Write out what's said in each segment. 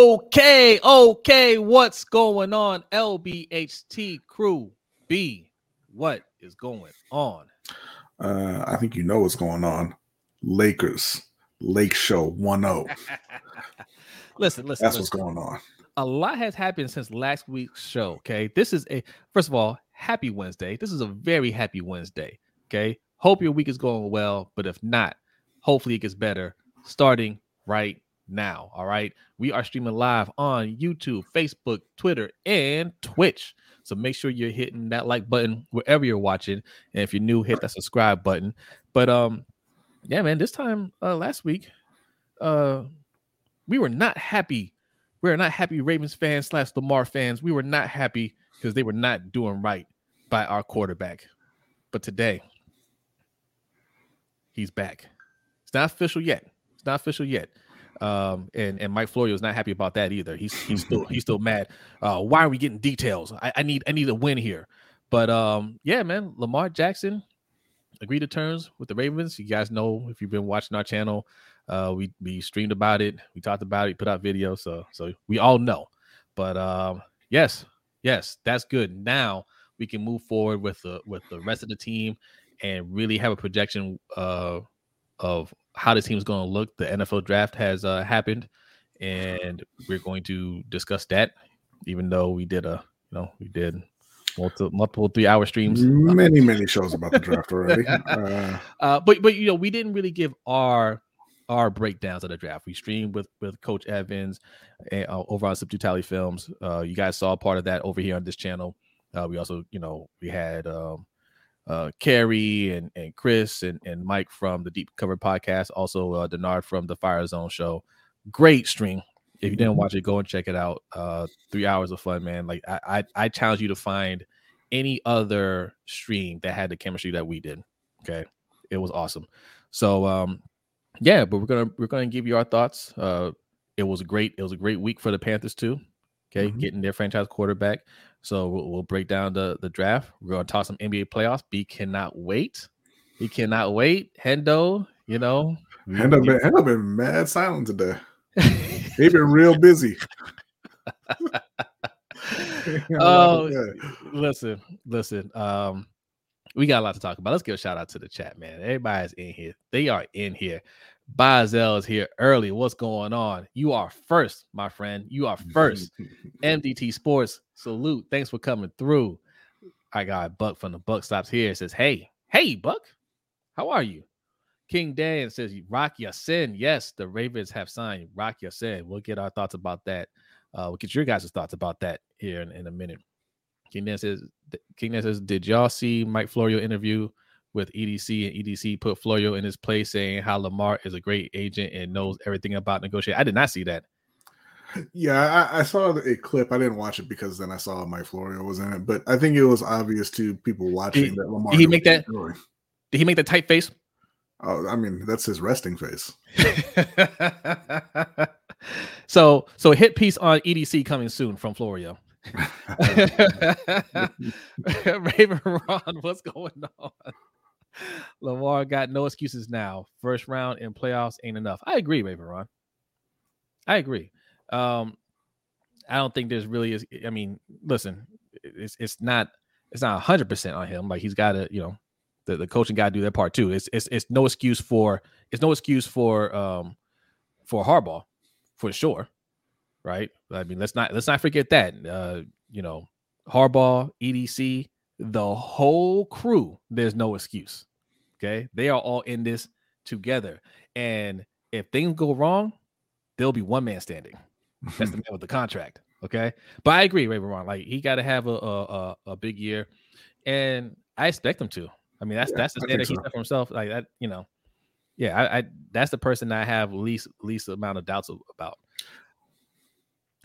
Okay, okay, what's going on? LBHT crew B, what is going on? Uh, I think you know what's going on. Lakers, Lake Show 1 0. listen, listen. That's listen. what's going on. A lot has happened since last week's show. Okay. This is a, first of all, happy Wednesday. This is a very happy Wednesday. Okay. Hope your week is going well, but if not, hopefully it gets better starting right now. All right. We are streaming live on YouTube, Facebook, Twitter, and Twitch. So make sure you're hitting that like button wherever you're watching. And if you're new, hit that subscribe button. But um, yeah, man, this time uh last week, uh, we were not happy. We were not happy Ravens fans slash Lamar fans. We were not happy because they were not doing right by our quarterback. But today, he's back. It's not official yet. It's not official yet. Um, and and Mike Florio is not happy about that either. He's he's still he's still mad. Uh, why are we getting details? I, I need I need a win here. But um, yeah, man, Lamar Jackson agreed to terms with the Ravens. You guys know if you've been watching our channel, uh, we we streamed about it, we talked about it, put out videos, so so we all know. But um, yes, yes, that's good. Now we can move forward with the with the rest of the team and really have a projection uh, of how the team is going to look. The NFL draft has uh, happened, and we're going to discuss that. Even though we did a, you know, we did multiple, multiple three hour streams, Many, many shows about the draft already. Uh, uh, but but you know, we didn't really give our our breakdowns of the draft. We streamed with with Coach Evans and, uh, over on Substitute Tally Films. Uh, you guys saw part of that over here on this channel. Uh, we also, you know, we had um, uh, Carrie and, and Chris and, and Mike from the Deep Cover podcast, also uh, Denard from the Fire Zone show. Great stream. If you didn't watch it, go and check it out. Uh, three hours of fun, man. Like I, I, I challenge you to find any other stream that had the chemistry that we did. Okay, it was awesome. So, um, yeah, but we're gonna we're gonna give you our thoughts. Uh, it was a great it was a great week for the Panthers too. Okay, Mhm. getting their franchise quarterback. So we'll, we'll break down the the draft. We're gonna talk some NBA playoffs. B cannot wait. He cannot wait. Hendo, you know, Hendo been, Hendo been mad silent today. He been real busy. oh, listen, listen. Um, we got a lot to talk about. Let's give a shout out to the chat, man. Everybody's in here. They are in here. Bazel is here early. What's going on? You are first, my friend. You are first. MDT Sports, salute. Thanks for coming through. I got Buck from the Buck Stops here. Says, Hey, hey, Buck, how are you? King Dan says, Rock Sin. Yes, the Ravens have signed Rock Sin. We'll get our thoughts about that. Uh, we'll get your guys' thoughts about that here in, in a minute. King Dan says, King Dan says, Did y'all see Mike Florio interview with EDC and EDC put Florio in his place saying how Lamar is a great agent and knows everything about negotiation? I did not see that. Yeah, I, I saw a clip. I didn't watch it because then I saw Mike Florio was in it, but I think it was obvious to people watching Did- that Lamar. did he make that- doing. Did he make the tight face? Oh, I mean, that's his resting face. so so hit piece on EDC coming soon from Florio. Raven Ron, what's going on? Lamar got no excuses now. First round in playoffs ain't enough. I agree, Raven Ron. I agree. Um, I don't think there's really is. I mean, listen, it's it's not it's not hundred percent on him. Like he's got to, you know, the, the coaching got to do their part too. It's it's it's no excuse for it's no excuse for um for Harbaugh for sure, right? I mean, let's not let's not forget that. Uh, you know, Harbaugh, EDC, the whole crew. There's no excuse. Okay, they are all in this together, and if things go wrong, there'll be one man standing. That's the man with the contract. Okay, but I agree, Raven Ron. Like he got to have a, a a big year, and I expect him to. I mean, that's Yeah, that's the standard think he so. set for himself. Like that, you know. Yeah, I, I that's the person I have least least amount of doubts about.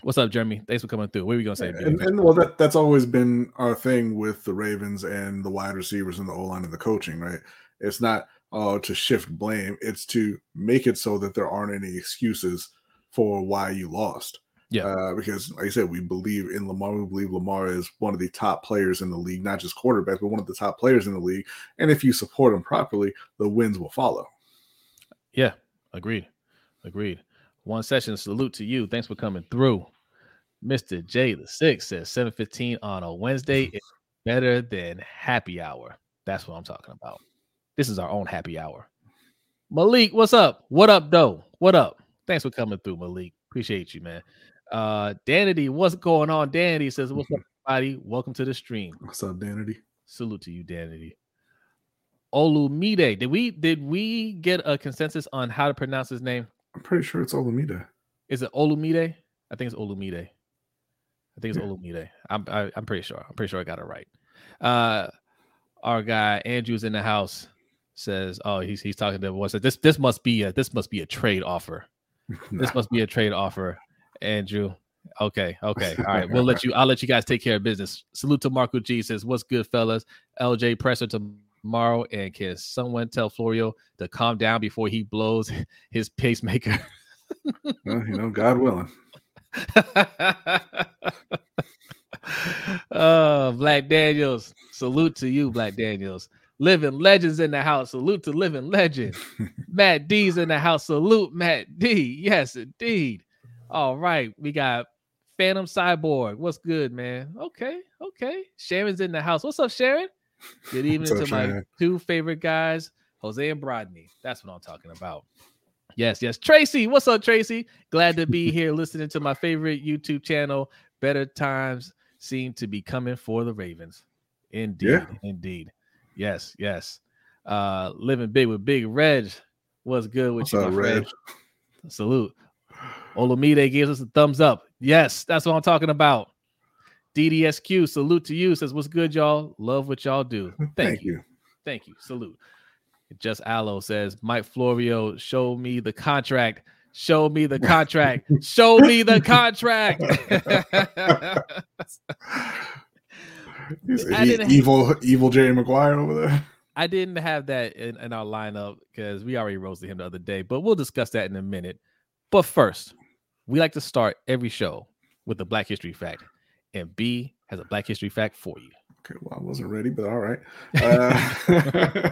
What's up, Jeremy? Thanks for coming through. What were you gonna say? and, and well, that that's always been our thing with the Ravens and the wide receivers and the O line and the coaching, right? It's not uh, to shift blame; it's to make it so that there aren't any excuses for why you lost. Yeah. uh, because like I said, we believe in Lamar. We believe Lamar is one of the top players in the league, not just quarterback, but one of the top players in the league. And if you support him properly, the wins will follow. Yeah, agreed. Agreed. One session salute to you. Thanks for coming through. Mr. J the Six says 7:15 on a Wednesday is better than happy hour. That's what I'm talking about. This is our own happy hour. Malik, what's up? What up, though? What up? Thanks for coming through, Malik. Appreciate you, man. Uh Danity, what's going on? Danity says, What's up, everybody? Welcome to the stream. What's up, Danity? Salute to you, Danity. Olumide. Did we did we get a consensus on how to pronounce his name? I'm pretty sure it's Olumide. Is it Olumide? I think it's Olumide. I think it's Olumide. I'm I, am i am pretty sure. I'm pretty sure I got it right. Uh our guy Andrew's in the house says, "Oh, he's he's talking to what's this? This must be a this must be a trade offer. This must be a trade offer." Andrew, okay, okay, all right. We'll let you. I'll let you guys take care of business. Salute to Marco G. Says, "What's good, fellas? LJ presser tomorrow, and can someone tell Florio to calm down before he blows his pacemaker?" well, you know, God willing. uh, Black Daniels, salute to you, Black Daniels. Living legends in the house. Salute to living legend. Matt D's in the house. Salute Matt D. Yes, indeed. All right, we got Phantom Cyborg. What's good, man? Okay, okay. Sharon's in the house. What's up, Sharon? Good evening up, to my two favorite guys, Jose and Brodny. That's what I'm talking about. Yes, yes. Tracy, what's up, Tracy? Glad to be here listening to my favorite YouTube channel. Better times seem to be coming for the Ravens. Indeed, yeah. indeed. Yes, yes. Uh living big with Big Reg. What's good with what's you, up, Reg? Salute. Olamide gives us a thumbs up. Yes, that's what I'm talking about. DDSQ, salute to you. Says, What's good, y'all? Love what y'all do. Thank, Thank you. you. Thank you. Salute. Just Aloe says, Mike Florio, show me the contract. Show me the contract. show me the contract. evil, evil Jerry Maguire over there. I didn't have that in, in our lineup because we already roasted him the other day, but we'll discuss that in a minute. But first, we like to start every show with a Black History fact, and B has a Black History fact for you. Okay, well, I wasn't ready, but all right. Uh,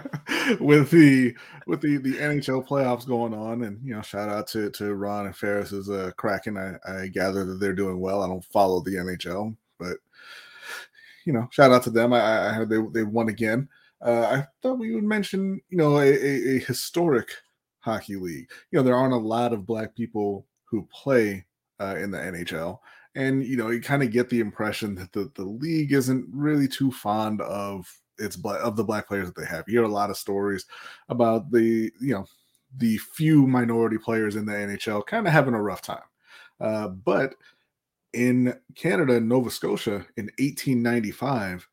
with the with the the NHL playoffs going on, and you know, shout out to to Ron and Ferris is uh, cracking. I, I gather that they're doing well. I don't follow the NHL, but you know, shout out to them. I, I heard they they won again. Uh, I thought we would mention, you know, a, a, a historic hockey league. You know, there aren't a lot of black people who play uh, in the NHL. And you know, you kind of get the impression that the, the league isn't really too fond of its of the black players that they have. You hear a lot of stories about the you know the few minority players in the NHL kind of having a rough time. Uh, but in Canada Nova Scotia in 1895,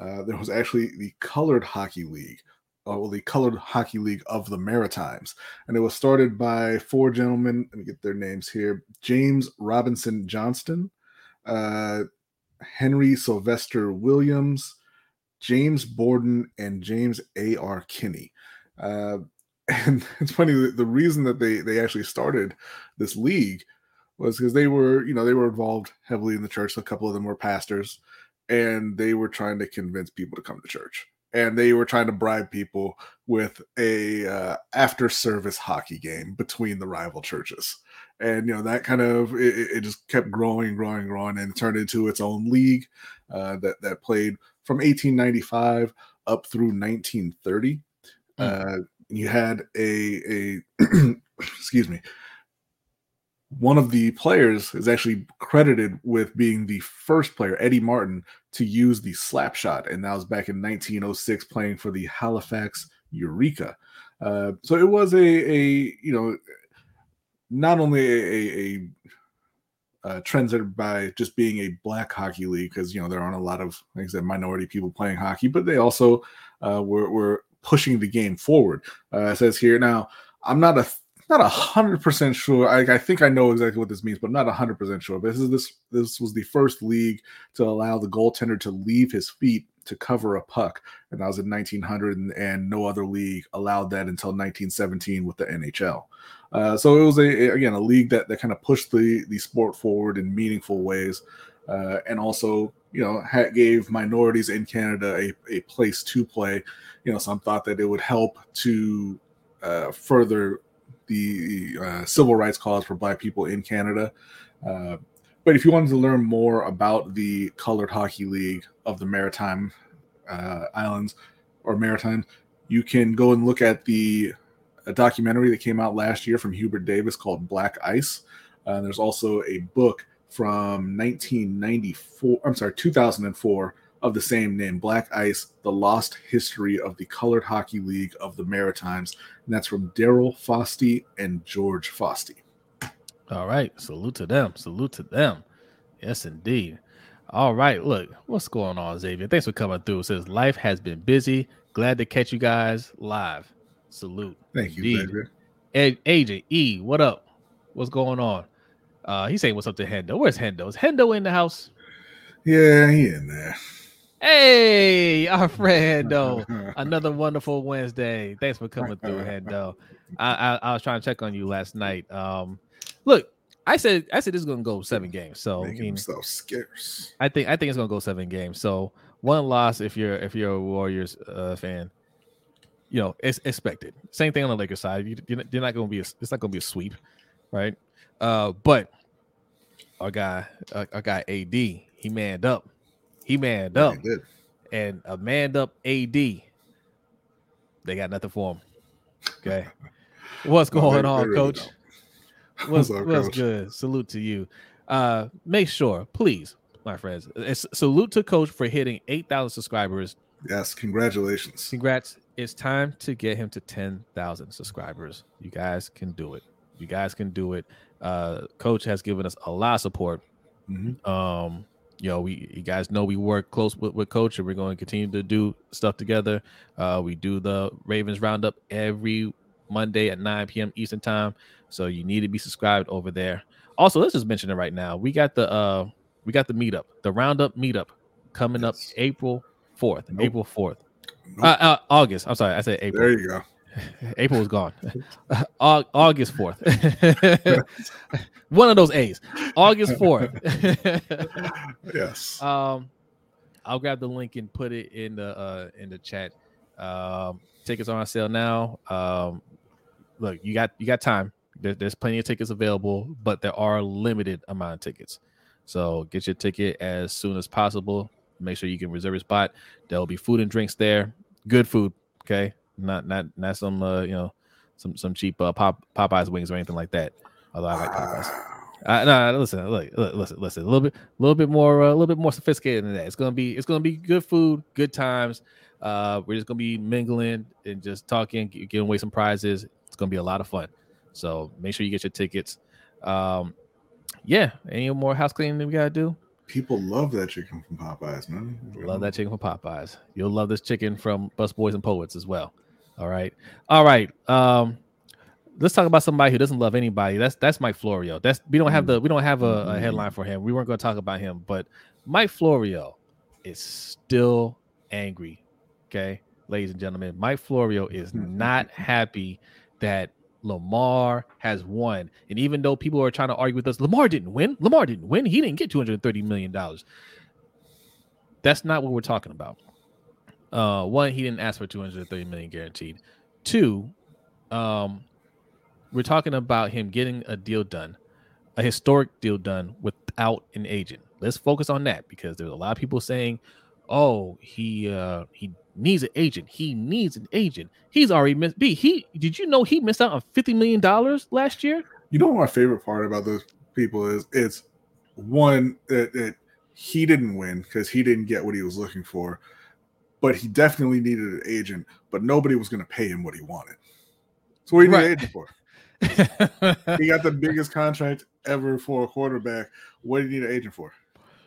uh, there was actually the Colored Hockey League, uh, well, the Colored Hockey League of the Maritimes. And it was started by four gentlemen. Let me get their names here James Robinson Johnston, uh, Henry Sylvester Williams, James Borden, and James A.R. Kinney. Uh, and it's funny, the reason that they, they actually started this league was because they were, you know, they were involved heavily in the church. A couple of them were pastors, and they were trying to convince people to come to church and they were trying to bribe people with a uh, after service hockey game between the rival churches and you know that kind of it, it just kept growing growing growing and turned into its own league uh, that that played from 1895 up through 1930 mm. uh, you had a a excuse me one of the players is actually credited with being the first player, Eddie Martin, to use the slap shot, and that was back in 1906, playing for the Halifax Eureka. Uh, so it was a, a you know, not only a, a, a uh, trendsetter by just being a black hockey league, because you know there aren't a lot of, like I said, minority people playing hockey, but they also uh, were, were pushing the game forward. Uh, it says here now, I'm not a not a hundred percent sure. I, I, think I know exactly what this means, but I'm not a hundred percent sure. But this is this this was the first league to allow the goaltender to leave his feet to cover a puck, and that was in 1900, and, and no other league allowed that until 1917 with the NHL. Uh, so it was a again a league that that kind of pushed the the sport forward in meaningful ways, uh, and also you know gave minorities in Canada a, a place to play. You know, some thought that it would help to uh, further the uh, civil rights cause for Black people in Canada. Uh, but if you wanted to learn more about the Colored Hockey League of the Maritime uh, Islands or Maritime, you can go and look at the documentary that came out last year from Hubert Davis called Black Ice. Uh, there's also a book from 1994, I'm sorry, 2004 of the same name, Black Ice, The Lost History of the Colored Hockey League of the Maritimes. And that's from Darril Fosty and George Fosty. All right. Salute to them. Salute to them. Yes, indeed. All right. Look, what's going on, Xavier? Thanks for coming through. It says life has been busy. Glad to catch you guys live. Salute. Thank you, Xavier. Ed, Agent E, what up? What's going on? Uh, he's saying what's up to Hendo. Where's Hendo? Is Hendo in the house? Yeah, he in there. Hey, our friend Hendo. Another wonderful Wednesday. Thanks for coming through, Hendo. I, I, I was trying to check on you last night. Um, look, I said I said this is gonna go seven games. So making I mean, himself scarce. I think I think it's gonna go seven games. So one loss if you're if you're a Warriors uh, fan, you know it's expected. Same thing on the Lakers side. You, are not gonna be a, it's not gonna be a sweep, right? Uh, but our guy, our, our guy AD, he manned up. He manned up. He and a manned up AD, they got nothing for him. Okay. What's going on, really coach? What's, up, what's coach? good? Salute to you. Uh, make sure, please, my friends, it's, salute to coach for hitting 8,000 subscribers. Yes, congratulations. Congrats. It's time to get him to 10,000 subscribers. You guys can do it. You guys can do it. Uh, coach has given us a lot of support. Mm-hmm. Um, you know, we you guys know we work close with, with coach and we're going to continue to do stuff together. Uh, we do the Ravens roundup every Monday at 9 p.m. Eastern time. So you need to be subscribed over there. Also, let's just mention it right now. We got the uh we got the meetup, the roundup meetup coming up April 4th. Nope. April 4th. Nope. Uh, uh, August. I'm sorry, I said April. There you go. April was gone. August 4th. One of those A's. August 4th. yes. Um I'll grab the link and put it in the uh in the chat. Um tickets are on sale now. Um look, you got you got time. There, there's plenty of tickets available, but there are limited amount of tickets. So get your ticket as soon as possible. Make sure you can reserve a spot. There will be food and drinks there. Good food, okay? Not not not some uh, you know some some cheap uh, pop Popeyes wings or anything like that. Although I like Popeyes. Uh, no, listen, look, listen, listen. A little bit, a little bit more, uh, a little bit more sophisticated than that. It's gonna be, it's gonna be good food, good times. Uh, we're just gonna be mingling and just talking, giving away some prizes. It's gonna be a lot of fun. So make sure you get your tickets. Um, yeah. Any more house cleaning we gotta do? People love that chicken from Popeyes, man. Love that chicken from Popeyes. You'll love this chicken from Bus Boys and Poets as well. All right. All right. Um, let's talk about somebody who doesn't love anybody. That's that's Mike Florio. That's we don't have the we don't have a, a headline for him. We weren't going to talk about him, but Mike Florio is still angry. Okay, ladies and gentlemen, Mike Florio is not happy that Lamar has won. And even though people are trying to argue with us, Lamar didn't win. Lamar didn't win. He didn't get $230 million. That's not what we're talking about. Uh, one, he didn't ask for 230 million guaranteed. Two, um, we're talking about him getting a deal done, a historic deal done without an agent. Let's focus on that because there's a lot of people saying, "Oh, he uh, he needs an agent. He needs an agent. He's already missed. B. He did you know he missed out on fifty million dollars last year? You know my favorite part about those people is? It's one that, that he didn't win because he didn't get what he was looking for, but he definitely needed an agent. But nobody was going to pay him what he wanted. So what do you right. need an agent for? he got the biggest contract ever for a quarterback. What do you need an agent for?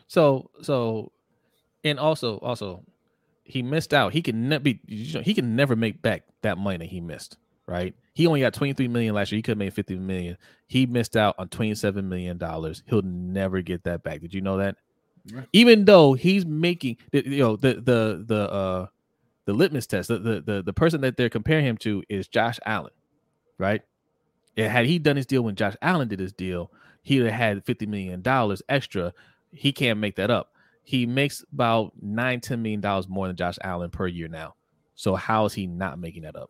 So so, and also also he missed out. He can never be. He can never make back that money that he missed. Right? He only got 23 million last year. He could have made 50 million. He missed out on 27 million dollars. He'll never get that back. Did you know that? Yeah. Even though he's making you know the the the uh the litmus test, the, the the the person that they're comparing him to is Josh Allen, right? And had he done his deal when Josh Allen did his deal, he'd have had 50 million dollars extra. He can't make that up he makes about nine, ten million dollars more than Josh Allen per year now. So how is he not making that up?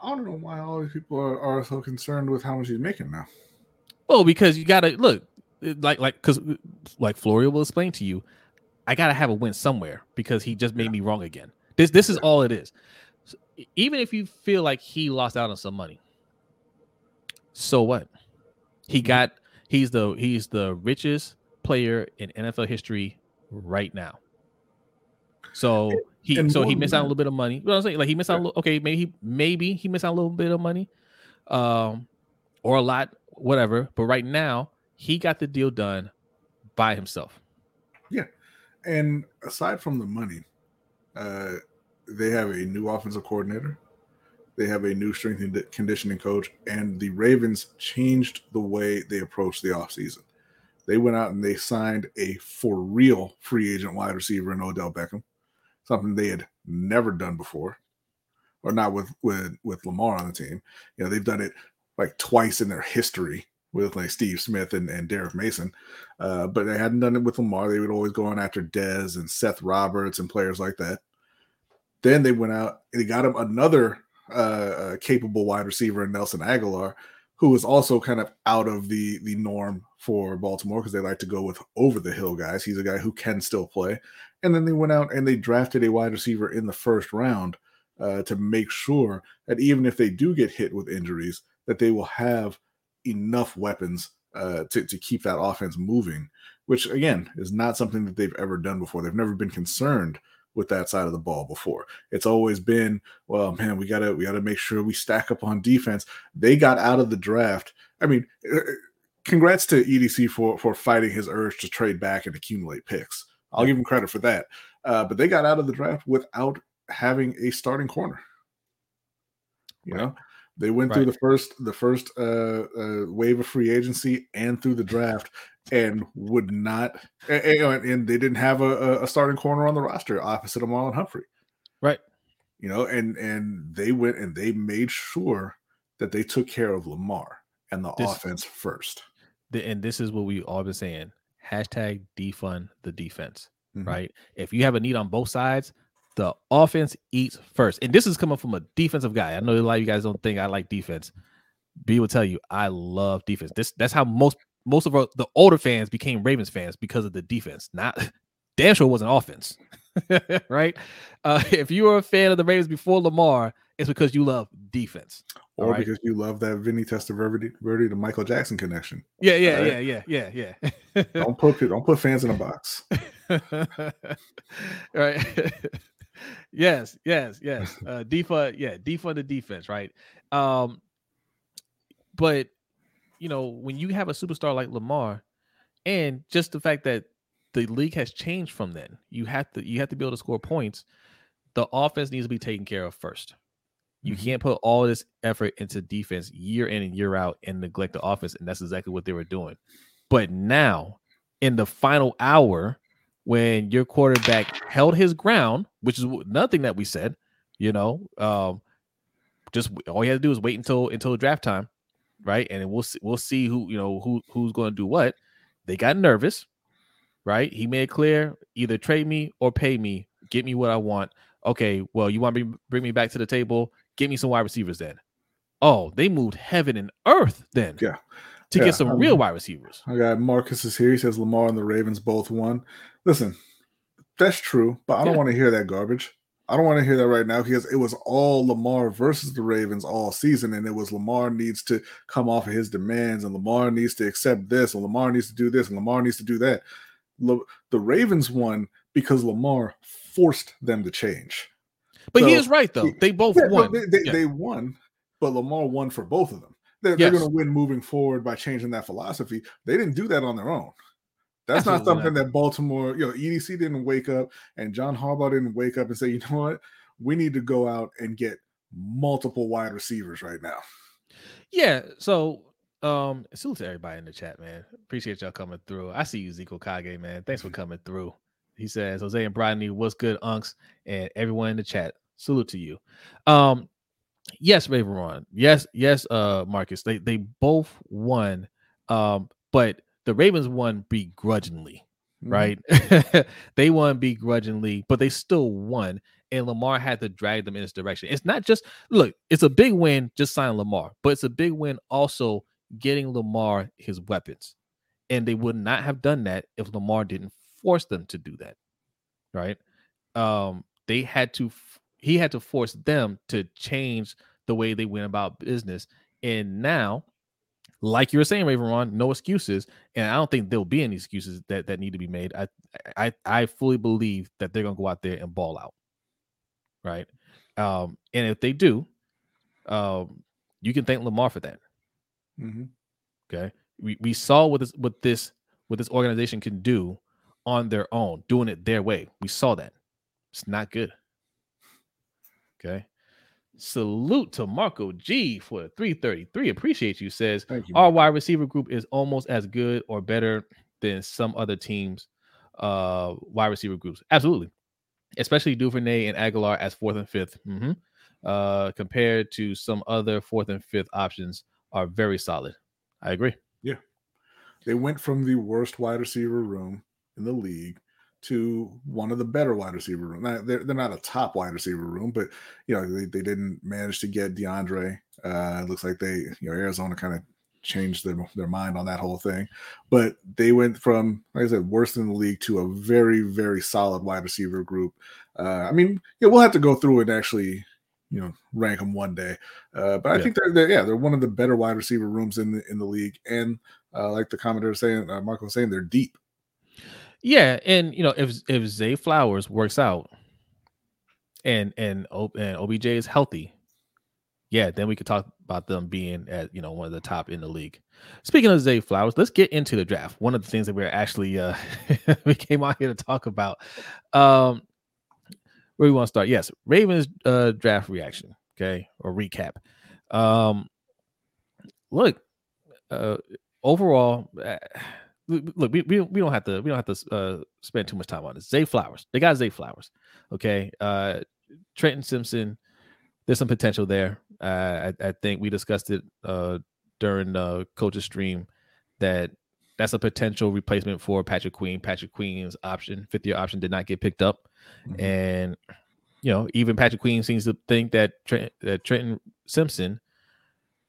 I don't know why all these people are, are so concerned with how much he's making now. Well, because you gotta look like like because like Florio will explain to you, I gotta have a win somewhere because he just made yeah. me wrong again. This this is all it is. So even if you feel like he lost out on some money, so what? He mm-hmm. got he's the he's the richest player in NFL history right now. So he and so he missed out a little bit of money. You know what I'm saying? Like he missed out. Little, okay, maybe he maybe he missed out a little bit of money, um, or a lot, whatever. But right now, he got the deal done by himself. Yeah, and aside from the money, uh, they have a new offensive coordinator. They have a new strength and conditioning coach, and the Ravens changed the way they approach the offseason. They went out and they signed a for real free agent wide receiver in Odell Beckham something they had never done before, or not with with with Lamar on the team. You know, they've done it like twice in their history with like Steve Smith and, and Derrick Mason, uh, but they hadn't done it with Lamar. They would always go on after Dez and Seth Roberts and players like that. Then they went out and they got him another uh, uh capable wide receiver in Nelson Agholor, who was also kind of out of the the norm for Baltimore because they like to go with over the hill guys. He's a guy who can still play. And then they went out and they drafted a wide receiver in the first round uh, to make sure that even if they do get hit with injuries, that they will have enough weapons uh, to, to keep that offense moving, which again is not something that they've ever done before. They've never been concerned with that side of the ball before. It's always been, well, man, we gotta we gotta make sure we stack up on defense. They got out of the draft. I mean, uh, congrats to EDC for for fighting his urge to trade back and accumulate picks. I'll give him credit for that. Uh, but they got out of the draft without having a starting corner. You know, they went right. through the first the first uh, uh, wave of free agency and through the draft, and would not, and, and they didn't have a, a, starting corner on the roster opposite of Marlon Humphrey. Right. You know, and and they went and they made sure that they took care of Lamar and the this, offense first the, and this is what we all been saying hashtag defund the defense mm-hmm. right if you have a need on both sides the offense eats first and this is coming from a defensive guy i know a lot of you guys don't think i like defense b will tell you i love defense this that's how most most of our, the older fans became ravens fans because of the defense not damn sure wasn't offense right uh, if you were a fan of the ravens before lamar it's because you love defense or right. because you love that Vinny Testaverde to Michael Jackson connection. Yeah, yeah, right? yeah, yeah, yeah, yeah. don't put don't put fans in a box. right. Yes, yes, yes. Uh defund, yeah, defund the defense, right? Um, but you know, when you have a superstar like Lamar, and just the fact that the league has changed from then, you have to you have to be able to score points. The offense needs to be taken care of first, you mm-hmm. can't put all this effort into defense year in and year out and neglect the offense. And that's exactly what they were doing. But now, in the final hour, when your quarterback held his ground, which is nothing that we said, you know, um, just all you have to do is wait until until draft time, right? And we'll see, we'll see who you know who who's going to do what. They got nervous, right? He made clear either trade me or pay me, get me what I want. Okay, well, you want to bring me back to the table? Get me some wide receivers then. Oh, they moved heaven and earth then. Yeah. To yeah, get some um, real wide receivers. I got Marcus is here. He says Lamar and the Ravens both won. Listen, that's true, but I don't yeah. want to hear that garbage. I don't want to hear that right now because it was all Lamar versus the Ravens all season, and it was Lamar needs to come off of his demands, and Lamar needs to accept this, and Lamar needs to do this, and Lamar needs to do that. The Ravens won because Lamar forced them to change. But so, he is right though. They both yeah, won. They, they, yeah. they, won, but Lamar won for both of them. They're, yes. they're going to win moving forward by changing that philosophy. They didn't do that on their own. That's Absolutely not something that Baltimore, you know, EDC didn't wake up and John Harbaugh didn't wake up and say, you know what, we need to go out and get multiple wide receivers right now. Yeah. So um salute to everybody in the chat, man. Appreciate y'all coming through. I see you, Zico Kage, man. Thanks for coming through. He says, Jose and Brodny, what's good, Unks? And everyone in the chat, salute to you. Um, yes, Raven Yes, yes, uh, Marcus. They they both won. Um, but the Ravens won begrudgingly, mm-hmm. right? they won begrudgingly, but they still won. and Lamar had to drag them in this direction. It's not just look, it's a big win just signing Lamar, but it's a big win also getting Lamar his weapons. And they would not have done that if Lamar didn't force them to do that. Right? Um, they had to he had to force them to change the way they went about business. And now, like you were saying, Raven Ron, no excuses. And I don't think there'll be any excuses that, that need to be made. I I I fully believe that they're gonna go out there and ball out right? Um, and if they do, um, you can thank Lamar for that. Mm-hmm. Okay, we we saw what this what this what this organization can do on their own, doing it their way. We saw that. It's not good. Okay. Salute to Marco G for 333. Appreciate you. Says you. our wide receiver group is almost as good or better than some other teams' uh wide receiver groups. Absolutely especially Duvernay and Agholor as fourth and 5th mm-hmm. uh, compared to some other fourth and fifth options, are very solid. I agree. Yeah. They went from the worst wide receiver room in the league to one of the better wide receiver room. Now, they're, they're not a top wide receiver room, but you know they, they didn't manage to get DeAndre. Uh, it looks like they you know Arizona kind of changed their their mind on that whole thing. But they went from like I said worst in the league to a very very solid wide receiver group. Uh, I mean, yeah, we'll have to go through and actually you know rank them one day. Uh, but I Yeah. think they're, they're yeah they're one of the better wide receiver rooms in the in the league, and uh, like the commenter was saying, uh, Marco was saying, they're deep. Yeah, and you know if if Zay Flowers works out, and and and OBJ is healthy, yeah, then we could talk about them being at you know one of the top in the league. Speaking of Zay Flowers, let's get into the draft. One of the things that we're actually uh we came out here to talk about. Um where we want to start? Yes, Ravens uh draft reaction, okay, or recap. Um look, uh overall uh, look, we, we, we don't have to we don't have to uh, spend too much time on this. Zay Flowers, they got Zay Flowers. Okay, uh, Trenton Simpson, there's some potential there. Uh, I, I think we discussed it uh, during the coach's stream that that's a potential replacement for Patrick Queen. Patrick Queen's option, fifth year option, did not get picked up, Mhm. and you know even Patrick Queen seems to think that Trent, that Trenton Simpson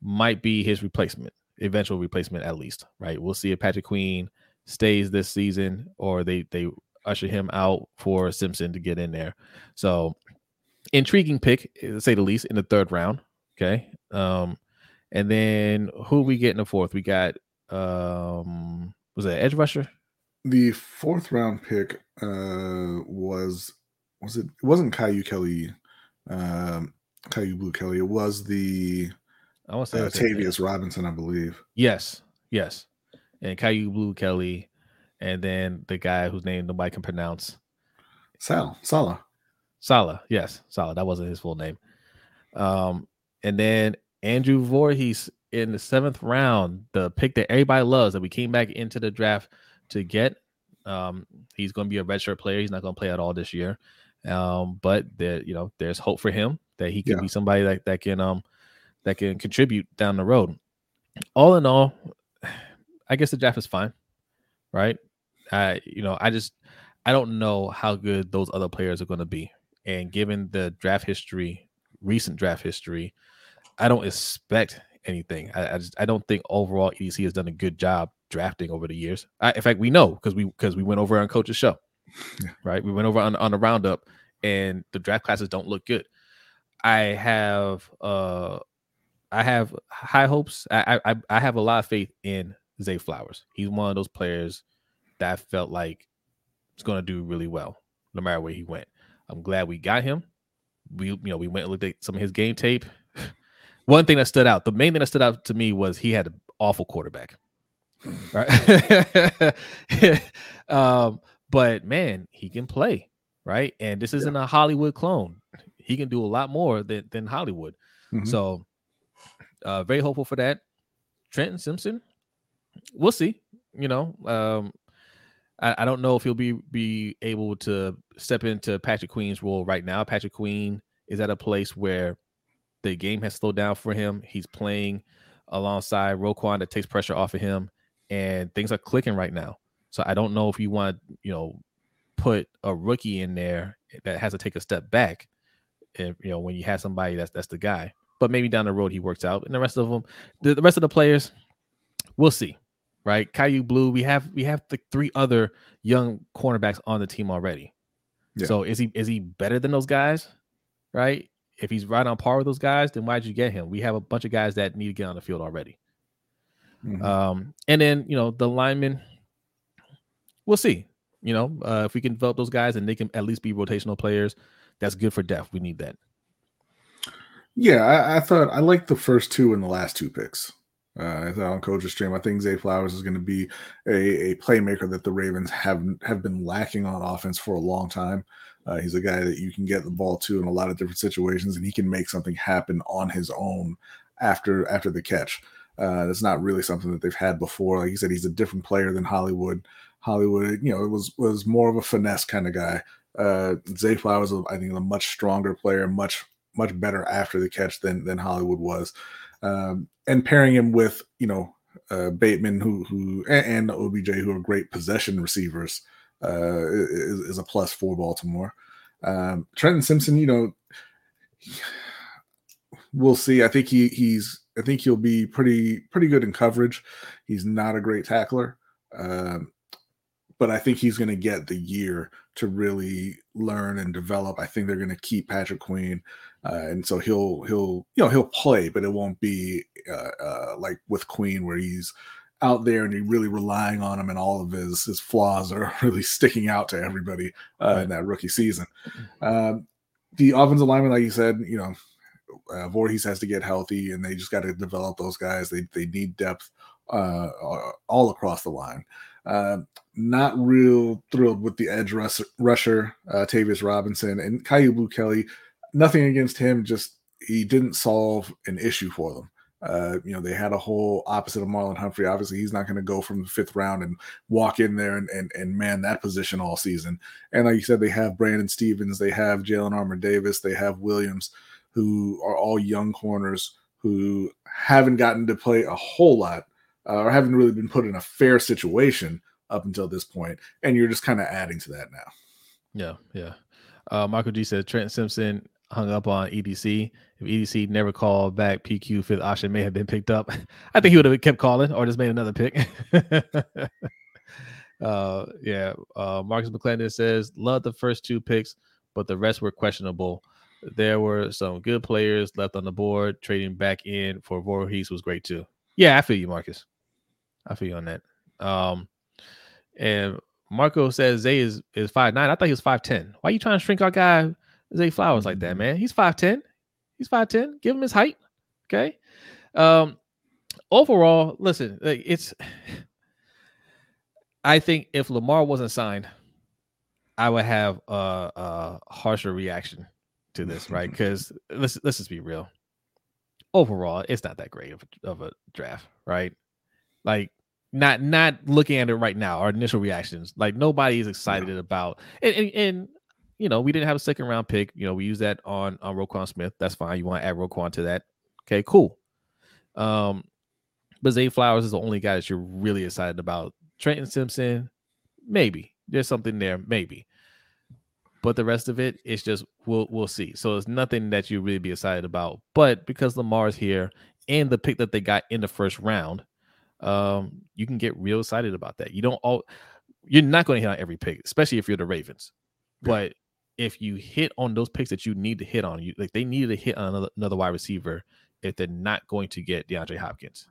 might be his replacement, eventual replacement at least. Right? We'll see if Patrick Queen stays this season or they they usher him out for Simpson to get in there. So intriguing pick, to say the least, in the third round. Okay. Um, and then who we get in the fourth? We got um was that edge rusher? The fourth round pick uh, was was it? It wasn't Kyu Kelly, um, Kyu Blu Kelly. It was the I want to say uh, Tavius Robinson, I believe. Yes, yes. And Kyu Blu Kelly, and then the guy whose name nobody can pronounce. Sal Sala. Sala, yes, Sala. That wasn't his full name. Um, and then Andrew Voorhees in the seventh round, the pick that everybody loves that we came back into the draft to get. Um, he's going to be a redshirt player. He's not going to play at all this year. Um, but there, you know, there's hope for him that he can Yeah. be somebody that that can um that can contribute down the road. All in all, I guess the draft is fine, right? I you know I just I don't know how good those other players are going to be, and given the draft history, recent draft history, I don't expect anything. I, I just I don't think overall EDC has done a good job drafting over the years. I, in fact, we know because we because we went over on Coach's show, Yeah. right? We went over on on the roundup, and the draft classes don't look good. I have uh I have high hopes. I I I have a lot of faith in Zay Flowers. He's one of those players that I felt like is going to do really well, no matter where he went. I'm glad we got him. We you know we went and looked at some of his game tape. One thing that stood out, the main thing that stood out to me was he had an awful quarterback. Right. um, but man, he can play, right? And this isn't a Hollywood clone. He can do a lot more than, than Hollywood. Mhm. So uh very hopeful for that. Trenton Simpson, we'll see. You know, um I, I don't know if he'll be be able to step into Patrick Queen's role right now. Patrick Queen is at a place where the game has slowed down for him. He's playing alongside Roquan that takes pressure off of him, and things are clicking right now. So I don't know if you want to, you know, put a rookie in there that has to take a step back. If you know when you have somebody that's that's the guy, but maybe down the road he works out, and the rest of them, the, the rest of the players, we'll see, right? Kyu Blu. we have we have the three other young cornerbacks on the team already. Yeah. So is he is he better than those guys, right? If he's right on par with those guys, then why'd you get him? We have a bunch of guys that need to get on the field already. Mm-hmm. Um, and then you know the linemen, we'll see. You know, uh, if we can develop those guys and they can at least be rotational players, that's good for depth. We need that. Yeah, I, I thought I liked the first two and the last two picks. Uh, I thought on Coach's stream, I think Zay Flowers is going to be a, a playmaker that the Ravens have have been lacking on offense for a long time. Uh, he's a guy that you can get the ball to in a lot of different situations, and he can make something happen on his own after after the catch. Uh, that's not really something that they've had before. Like you said, he's a different player than Hollywood. Hollywood, you know, it was was more of a finesse kind of guy. Uh, Zay Flowers, I think, is a much stronger player, much much better after the catch than than Hollywood was. Um, and pairing him with you know uh, Bateman, who who and, and OBJ, who are great possession receivers, uh, is, is, a plus for Baltimore. Um, Trenton Simpson, you know, we'll see. I think he he's I think he'll be pretty pretty good in coverage. He's not a great tackler. Um, but I think he's going to get the year to really learn and develop. I think they're going to keep Patrick Queen, uh, and so he'll he'll you know he'll play, but it won't be uh, uh, like with Queen where he's out there and you're really relying on him, and all of his his flaws are really sticking out to everybody uh, in that rookie season. Mm-hmm. Um, the offensive lineman, like you said, you know, uh, Voorhees has to get healthy, and they just got to develop those guys. They they need depth uh, all across the line. Uh, not real thrilled with the edge rusher, rusher uh, Tavius Robinson and Kyu Blu Kelly. Nothing against him, just he didn't solve an issue for them. Uh, you know, they had a whole opposite of Marlon Humphrey. Obviously, he's not going to go from the fifth round and walk in there and, and, and man that position all season. And like you said, they have Brandon Stephens, they have Jalyn Armour Davis, they have Williams, who are all young corners who haven't gotten to play a whole lot uh, or haven't really been put in a fair situation up until this point, and you're just kind of adding to that now. Yeah, yeah. Uh, Michael G said Trent Simpson hung up on EDC. If EDC never called back PQ, fifth option may have been picked up. I think he would have kept calling or just made another pick. uh, yeah. Uh, Marcus McClendon says, love the first two picks, but the rest were questionable. There were some good players left on the board. Trading back in for Voorhees was great too. Yeah, I feel you, Marcus. I feel you on that. Um, and Marco says Zay is is five nine. I thought he was five ten. Why are you trying to shrink our guy Zay Flowers like that, man? He's five ten. He's five ten. Give him his height. Okay. Um, overall, listen, like it's. I think if Lamar wasn't signed, I would have a, a harsher reaction to this, right? Because let's let's just be real. Overall, it's not that great of a, of a draft, right? Like not not looking at it right now, our initial reactions, like nobody is excited about and, and, and you know, we didn't have a second round pick. You know, we use that on on Roquan Smith. That's fine. You want to add Roquan to that. Okay, cool. Um, but Zay Flowers is the only guy that you're really excited about. Trenton Simpson, maybe. There's something there, maybe. But the rest of it, it's just we'll we'll see. So it's nothing that you really be excited about. But because Lamar's here and the pick that they got in the first round, um, you can get real excited about that. You don't all you're not going to hit on every pick, especially if you're the Ravens. But if you hit on those picks that you need to hit on, you like they needed to hit on another, another wide receiver if they're not going to get DeAndre Hopkins.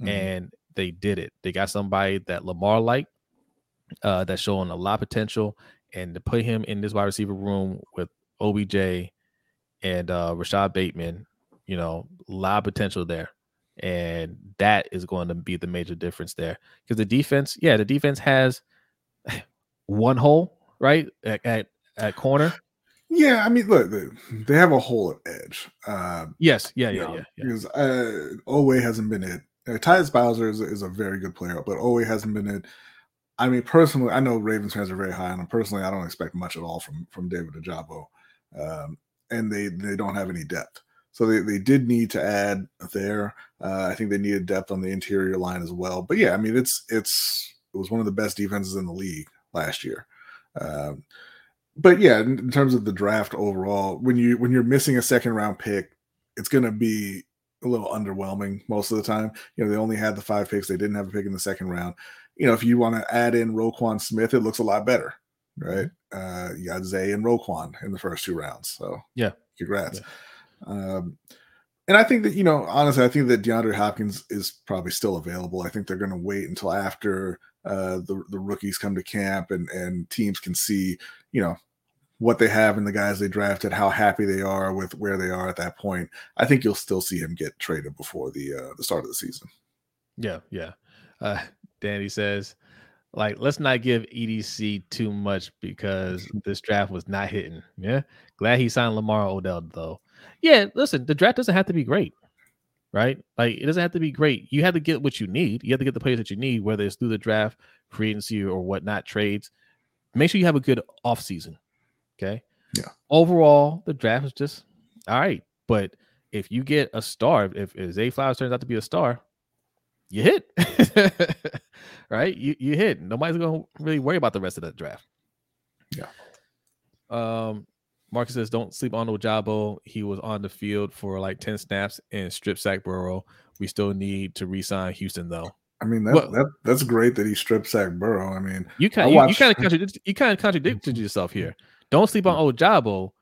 Mm-hmm. And they did it. They got somebody that Lamar liked, uh, that's showing a lot of potential, and to put him in this wide receiver room with OBJ and uh, Rashod Bateman, you know, a lot of potential there and that is going to be the major difference there because the defense, yeah, the defense has one hole right at at, at corner. Yeah, I mean, look, they have a hole at edge. Uh, yes, yeah, yeah, know, yeah, yeah, Because uh, Oweh hasn't been it. Uh, Tyus Bowser is, is a very good player, but Oweh hasn't been it. I mean, personally, I know Ravens fans are very high on him. Personally, I don't expect much at all from from David Ojabo, um, and they they don't have any depth. So they, they did need to add there. Uh, I think they needed depth on the interior line as well. But yeah, I mean it's it's it was one of the best defenses in the league last year. Um, but yeah, in, terms of the draft overall, when you when you're missing a second round pick, it's going to be a little underwhelming most of the time. You know, they only had the five picks; they didn't have a pick in the second round. You know, if you want to add in Roquan Smith, it looks a lot better, right? Uh, you got Zay and Roquan in the first two rounds, so yeah, congrats. Yeah. Um, and I think that you know, honestly, I think that DeAndre Hopkins is probably still available. I think they're going to wait until after uh, the the rookies come to camp and and teams can see, you know, what they have in the guys they drafted, how happy they are with where they are at that point. I think you'll still see him get traded before the uh, the start of the season. Yeah, yeah. Uh, Danny says, like, let's not give EDC too much because this draft was not hitting. Yeah, glad he signed Lamar Odell though. Yeah, listen, the draft doesn't have to be great, right? Like, it doesn't have to be great. You have to get what you need. You have to get the players that you need, whether it's through the draft, free agency, or whatnot trades. Make sure you have a good off season Okay. Yeah. Overall, the draft is just all right. But if you get a star, if, if Zay Flowers turns out to be a star, you hit. right? You you hit. Nobody's gonna really worry about the rest of that draft. Yeah. Um Marcus says, don't sleep on Ojabo. He was on the field for like 10 snaps and strip sack Burrow. We still need to resign Houston though. I mean that, well, that that's great that he strip sack Burrow. I mean, you kind you, you kind of contradicted you kind of contradicted yourself here. Don't sleep on Ojabo,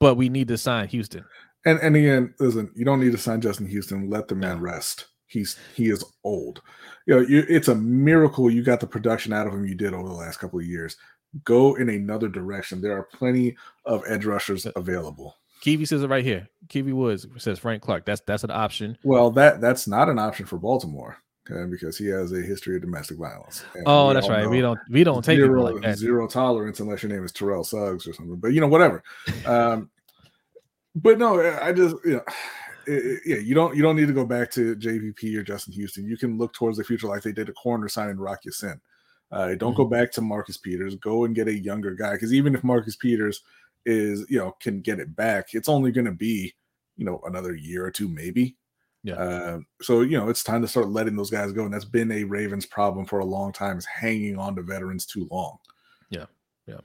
but we need to sign Houston. And and again, listen, you don't need to sign Justin Houston. Let the man rest. He's he is old. You know, you, it's a miracle you got the production out of him you did over the last couple of years. Go in another direction. There are plenty of edge rushers available. Kiwi says it right here. Kiwi Woods says Frank Clark. That's that's an option. Well, that that's not an option for Baltimore okay, because he has a history of domestic violence. And oh, that's right. We don't we don't take zero, like that. zero tolerance unless your name is Terrell Suggs or something. But you know, whatever. um, but no, I just you know. It, yeah, you don't you don't need to go back to JVP or Justin Houston. You can look towards the future like they did a corner signing Rock Ya-Sin. Uh, don't mm-hmm. go back to Marcus Peters. Go and get a younger guy because even if Marcus Peters is you know can get it back, it's only going to be you know another year or two maybe. Yeah. Uh, so you know it's time to start letting those guys go, and that's been a Ravens problem for a long time is hanging on to veterans too long. Yeah, yeah.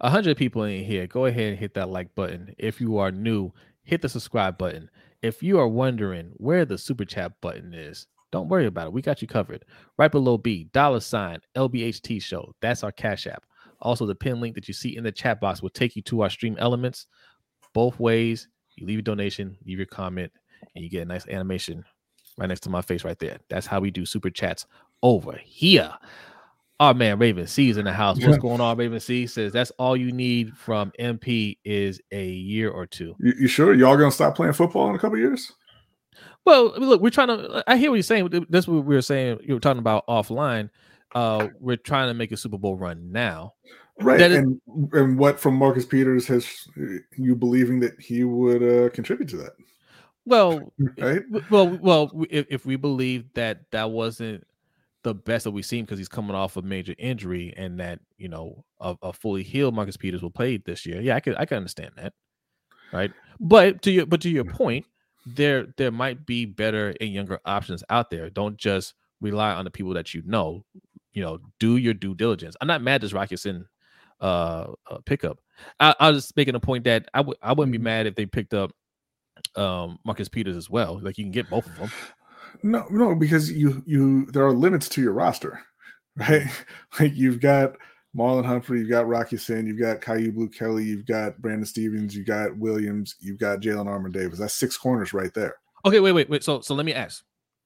A hundred people in here. Go ahead and hit that like button. If you are new, hit the subscribe button. If you are wondering where the super chat button is, don't worry about it. We got you covered. Right below B, dollar sign LBHT show. That's our cash app. Also, the pin link that you see in the chat box will take you to our stream elements. Both ways, you leave a donation, leave your comment, and you get a nice animation right next to my face right there. That's how we do super chats over here. Our man Raven C is in the house. What's going on, Raven C? Says that's all you need from MP is a year or two. You, you sure y'all gonna stop playing football in a couple years? Well, look, we're trying to. I hear what you're saying. That's what we were saying. You were talking about offline. Uh, we're trying to make a Super Bowl run now. Right, that and is, and what from Marcus Peters has you believing that he would uh, contribute to that? Well, right? well, well. If, if we believe that that wasn't the best that we've seen because he's coming off a major injury and that you know a, a, fully healed Marcus Peters will play this year. Yeah, I could I can understand that, right? But to your but to your point, there there might be better and younger options out there. Don't just rely on the people that you know. You know, do your due diligence. I'm not mad this Rock Ya-Sin uh, uh pickup. I, I was making a point that I would I wouldn't be mm-hmm. mad if they picked up um Marcus Peters as well. Like you can get both of them. No, no, because you you there are limits to your roster, right? Like you've got Marlon Humphrey, you've got Rocky Ya-Sin, you've got Kyu Blu Kelly, you've got Brandon Stephens, you've got Williams, you've got Jalyn Armour Davis. That's six corners right there. Okay, wait, wait, wait. So so let me ask.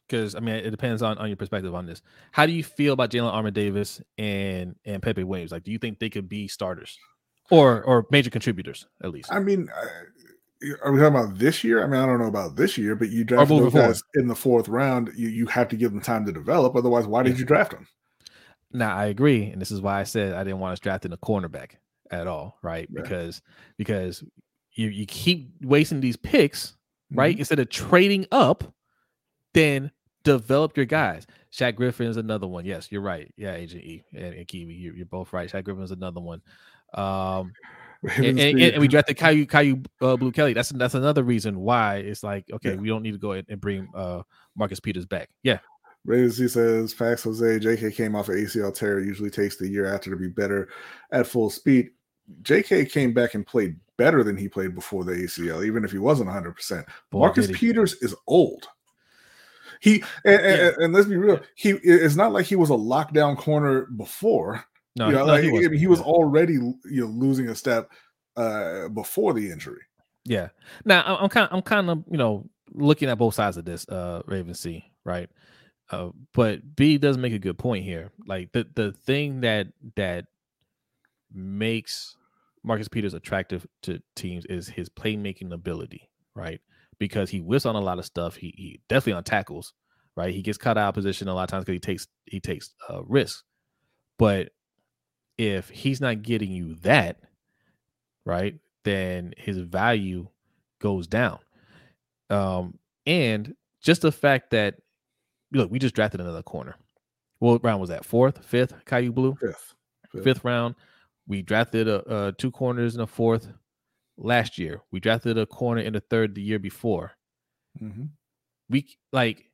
Because I mean it depends on, on your perspective on this. How do you feel about Jalyn Armour Davis and and Pepe Williams? Like, do you think they could be starters or or major contributors at least? I mean, are we talking about this year? I mean, I don't know about this year, but you drafted those guys in the fourth round. You you have to give them time to develop. Otherwise, why did you draft them? Now I agree, and this is why I said I didn't want to draft in a cornerback at all, right? right. Because because you you keep wasting these picks, right? Mm-hmm. Instead of trading up, then develop your guys. Shaq Griffin is another one. Yes, you're right. Yeah, Agent E and, and Kiwi, you're, you're both right. Shaq Griffin is another one. Um, and, and, and, we drafted Kyu Kyu uh, Blu Kelly. That's that's another reason why it's like okay, yeah. we don't need to go and bring uh, Marcus Peters back. Yeah, Razy says, facts Jose, JK came off of ACL tear, usually takes the year after to be better at full speed. JK came back and played better than he played before the ACL, even if he wasn't 100%. Boy, Marcus Peters is old. He and, yeah. and, and, let's be real, he it's not like he was a lockdown corner before. No, you know, no, like, he, he was already you know losing a step uh before the injury. Yeah. Now I'm kind of, I'm kind of you know looking at both sides of this uh Raven C, right? Uh, but B does make a good point here. Like the the thing that that makes Marcus Peters attractive to teams is his playmaking ability, right? Because he whiffs on a lot of stuff. He, he definitely on tackles, right? He gets caught out of position a lot of times because he takes he takes uh, risks. But if he's not getting you that, right, then his value goes down. Um, and just the fact that look, we just drafted another corner. What round was that? Fourth, fifth, Kyu Blu? Fifth. Fifth, fifth round. We drafted a, a, two corners in a fourth last year. We drafted a corner in the third the year before. Mm-hmm. We like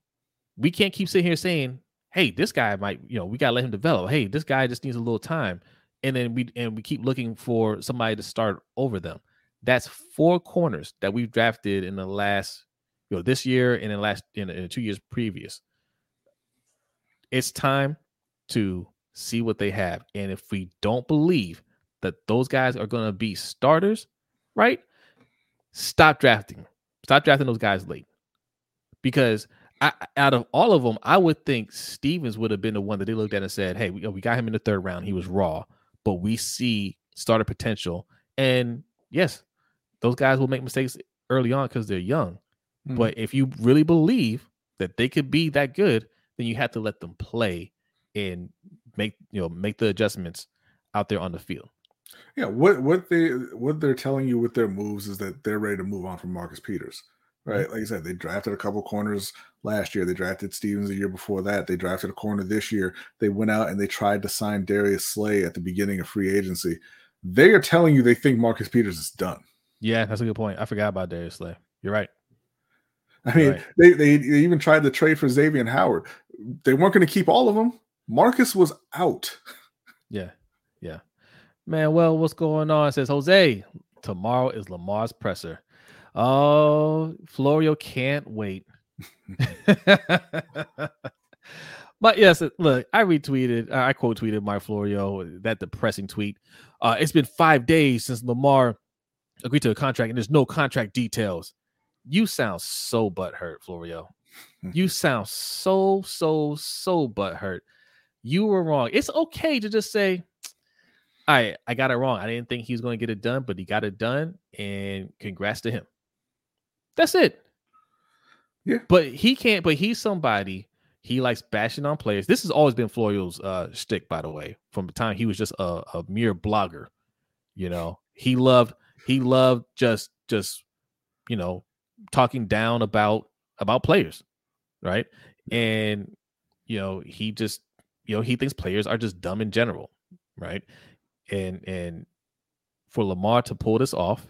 we can't keep sitting here saying, "Hey, this guy might," you know, we gotta let him develop. Hey, this guy just needs a little time, and then we and we keep looking for somebody to start over them. That's four corners that we've drafted in the last, you know, this year and in the last in, in two years previous it's time to see what they have. And if we don't believe that those guys are going to be starters, right? Stop drafting. Stop drafting those guys late. Because I, out of all of them, I would think Stephens would have been the one that they looked at and said, "Hey, we, we got him in the third round. He was raw, but we see starter potential." And yes, those guys will make mistakes early on because they're young. Mm-hmm. But if you really believe that they could be that good, then you have to let them play and make you know make the adjustments out there on the field. Yeah, what what they what they're telling you with their moves is that they're ready to move on from Marcus Peters. Right. Mm-hmm. Like I said, they drafted a couple corners last year. They drafted Stephens the year before that. They drafted a corner this year. They went out and they tried to sign Darius Slay at the beginning of free agency. They are telling you they think Marcus Peters is done. Yeah, that's a good point. I forgot about Darius Slay. You're right. I mean, right. they, they, they even tried to trade for Xavier Howard. They weren't going to keep all of them. Marcus was out. Yeah, yeah, man. Well, what's going on? It says Jose. Tomorrow is Lamar's presser. Oh, Florio can't wait. But yes, look, I retweeted, I quote tweeted Mark Florio that depressing tweet. Uh, it's been five days since Lamar agreed to a contract, and there's no contract details. You sound so butthurt, Florio. you sound so, so, so butthurt. You were wrong. It's okay to just say, I I got it wrong. I didn't think he was going to get it done, but he got it done, and congrats to him. That's it. Yeah. But he can't, but he's somebody he likes bashing on players. This has always been Florio's uh stick, by the way, from the time he was just a, a mere blogger. You know, he loved he loved just just you know talking down about about players, right? And you know, he just you know, he thinks players are just dumb in general, right? And and for Lamar to pull this off,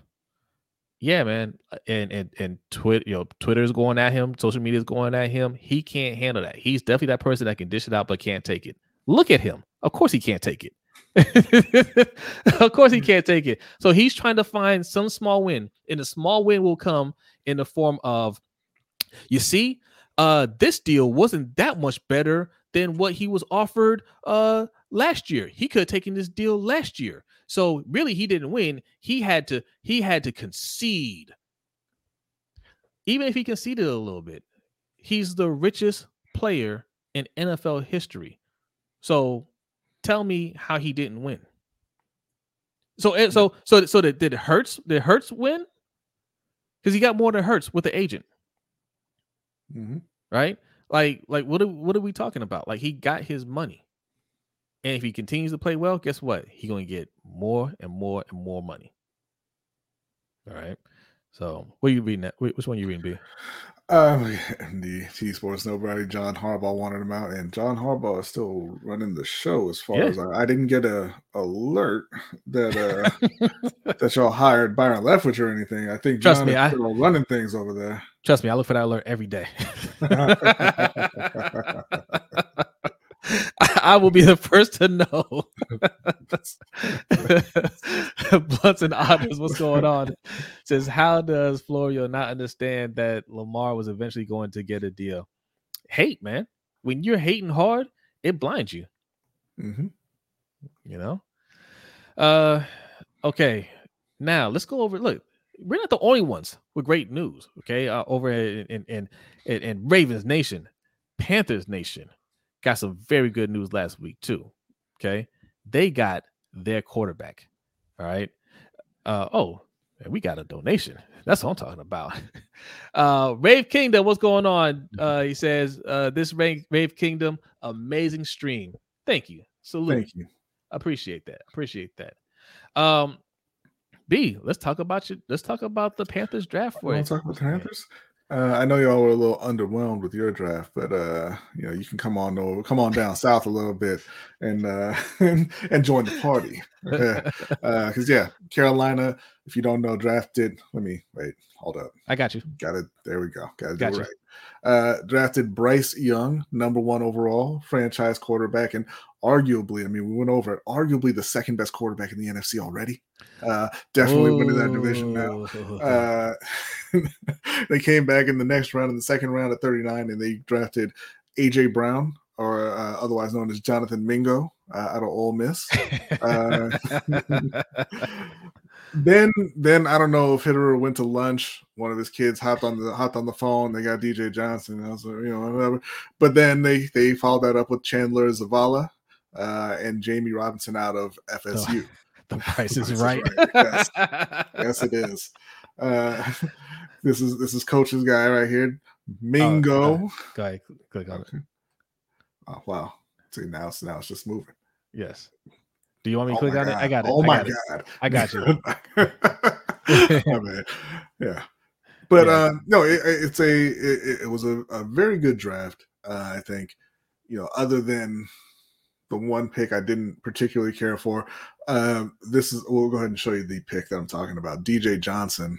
yeah, man, uh, and and and Twitter, you know, Twitter's going at him, social media's going at him. He can't handle that. He's definitely that person that can dish it out but can't take it. Look at him. Of course he can't take it. of course he can't take it. So he's trying to find some small win, and the small win will come in the form of, you see, uh, this deal wasn't that much better than what he was offered uh last year. He could have taken this deal last year. So really he didn't win. He had to he had to concede. Even if he conceded a little bit, he's the richest player in NFL history. So tell me how he didn't win. So so so so did, did Hurts did Hurts win? Because he got more than Hurts with the agent. Mm-hmm. Right? Like like what are, what are we talking about? Like he got his money. And if he continues to play well, guess what? He's going to get more and more and more money. All right. So, what are you reading? That? Which one are you reading, B? Um, the T Sports Nobody, John Harbaugh wanted him out, and John Harbaugh is still running the show. As far yeah. as I, I, didn't get a alert that uh that y'all hired Byron Leftwich or anything. I think John trust me, I running things over there. Trust me, I look for that alert every day. I will be the first to know. Blunts and others, what's going on? Says, how does Florio not understand that Lamar was eventually going to get a deal? Hate, man. When you're hating hard, it blinds you. Mm-hmm. You know. Uh, okay. Now let's go over. Look, we're not the only ones with great news. Okay, uh, over in in, in in Ravens Nation, Panthers Nation got some very good news last week too. Okay, they got their quarterback. All right. Uh oh, we got a donation. That's what I'm talking about. Uh Rave Kingdom, what's going on? Uh he says, uh this Rave, Rave Kingdom, amazing stream. Thank you. Salute. Thank you. Appreciate that. Appreciate that. Um B, let's talk about you. Let's talk about the Panthers draft for to talk about the Panthers? Uh, I know y'all were a little underwhelmed with your draft, but uh, you know you can come on over, come on down south a little bit, and uh, and join the party. Because uh, yeah, Carolina, if you don't know, drafted. Let me wait. Hold up. I got you. Got it. There we go. Got it Got right. Uh, drafted Bryce Young, number one overall, franchise quarterback, and arguably, I mean, we went over it. Arguably the second best quarterback in the NFC already. Uh, definitely winning that division now. They came back in the next round, in the second round at 39, and they drafted AJ Brown, or uh, otherwise known as Jonathan Mingo, uh, out of Ole Miss. Uh, then, then I don't know if Fitterer went to lunch. One of his kids hopped on the hopped on the phone. They got DJ Johnson. I was like, you know, whatever. But then they they followed that up with Chandler Zavala uh, and Jammie Robinson out of FSU. the price is Price is right. Right, yes. yes, it is. Uh, this is this is coach's guy right here, Mingo. Go ahead, click on it. Oh, wow. See now it's now it's just moving. Yes. Do you want me to Oh click on it? I got it. Oh I my got it. god. I got you. oh, man. Yeah. But Yeah. uh no, it, it's a it, it was a, a very good draft. Uh, I think, you know, other than the one pick I didn't particularly care for. Um, this is we'll go ahead and show you the pick that I'm talking about. DJ Johnson.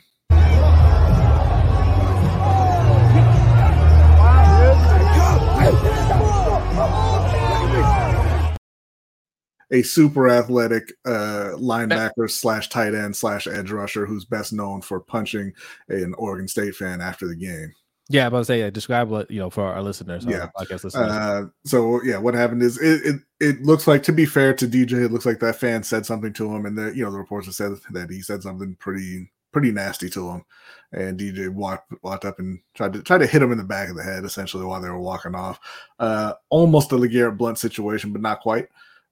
A super athletic uh, linebacker slash tight end slash edge rusher who's best known for punching an Oregon State fan after the game. Yeah, I'm about to say, uh, describe what you know for our listeners. our Yeah. podcast listeners. Uh, so yeah, what happened is it, it it looks like to be fair to DJ, it looks like that fan said something to him, and the you know the reports have said that he said something pretty pretty nasty to him, and DJ walked walked up and tried to try to hit him in the back of the head essentially while they were walking off. Uh, almost a Legarrette Blunt situation, but not quite.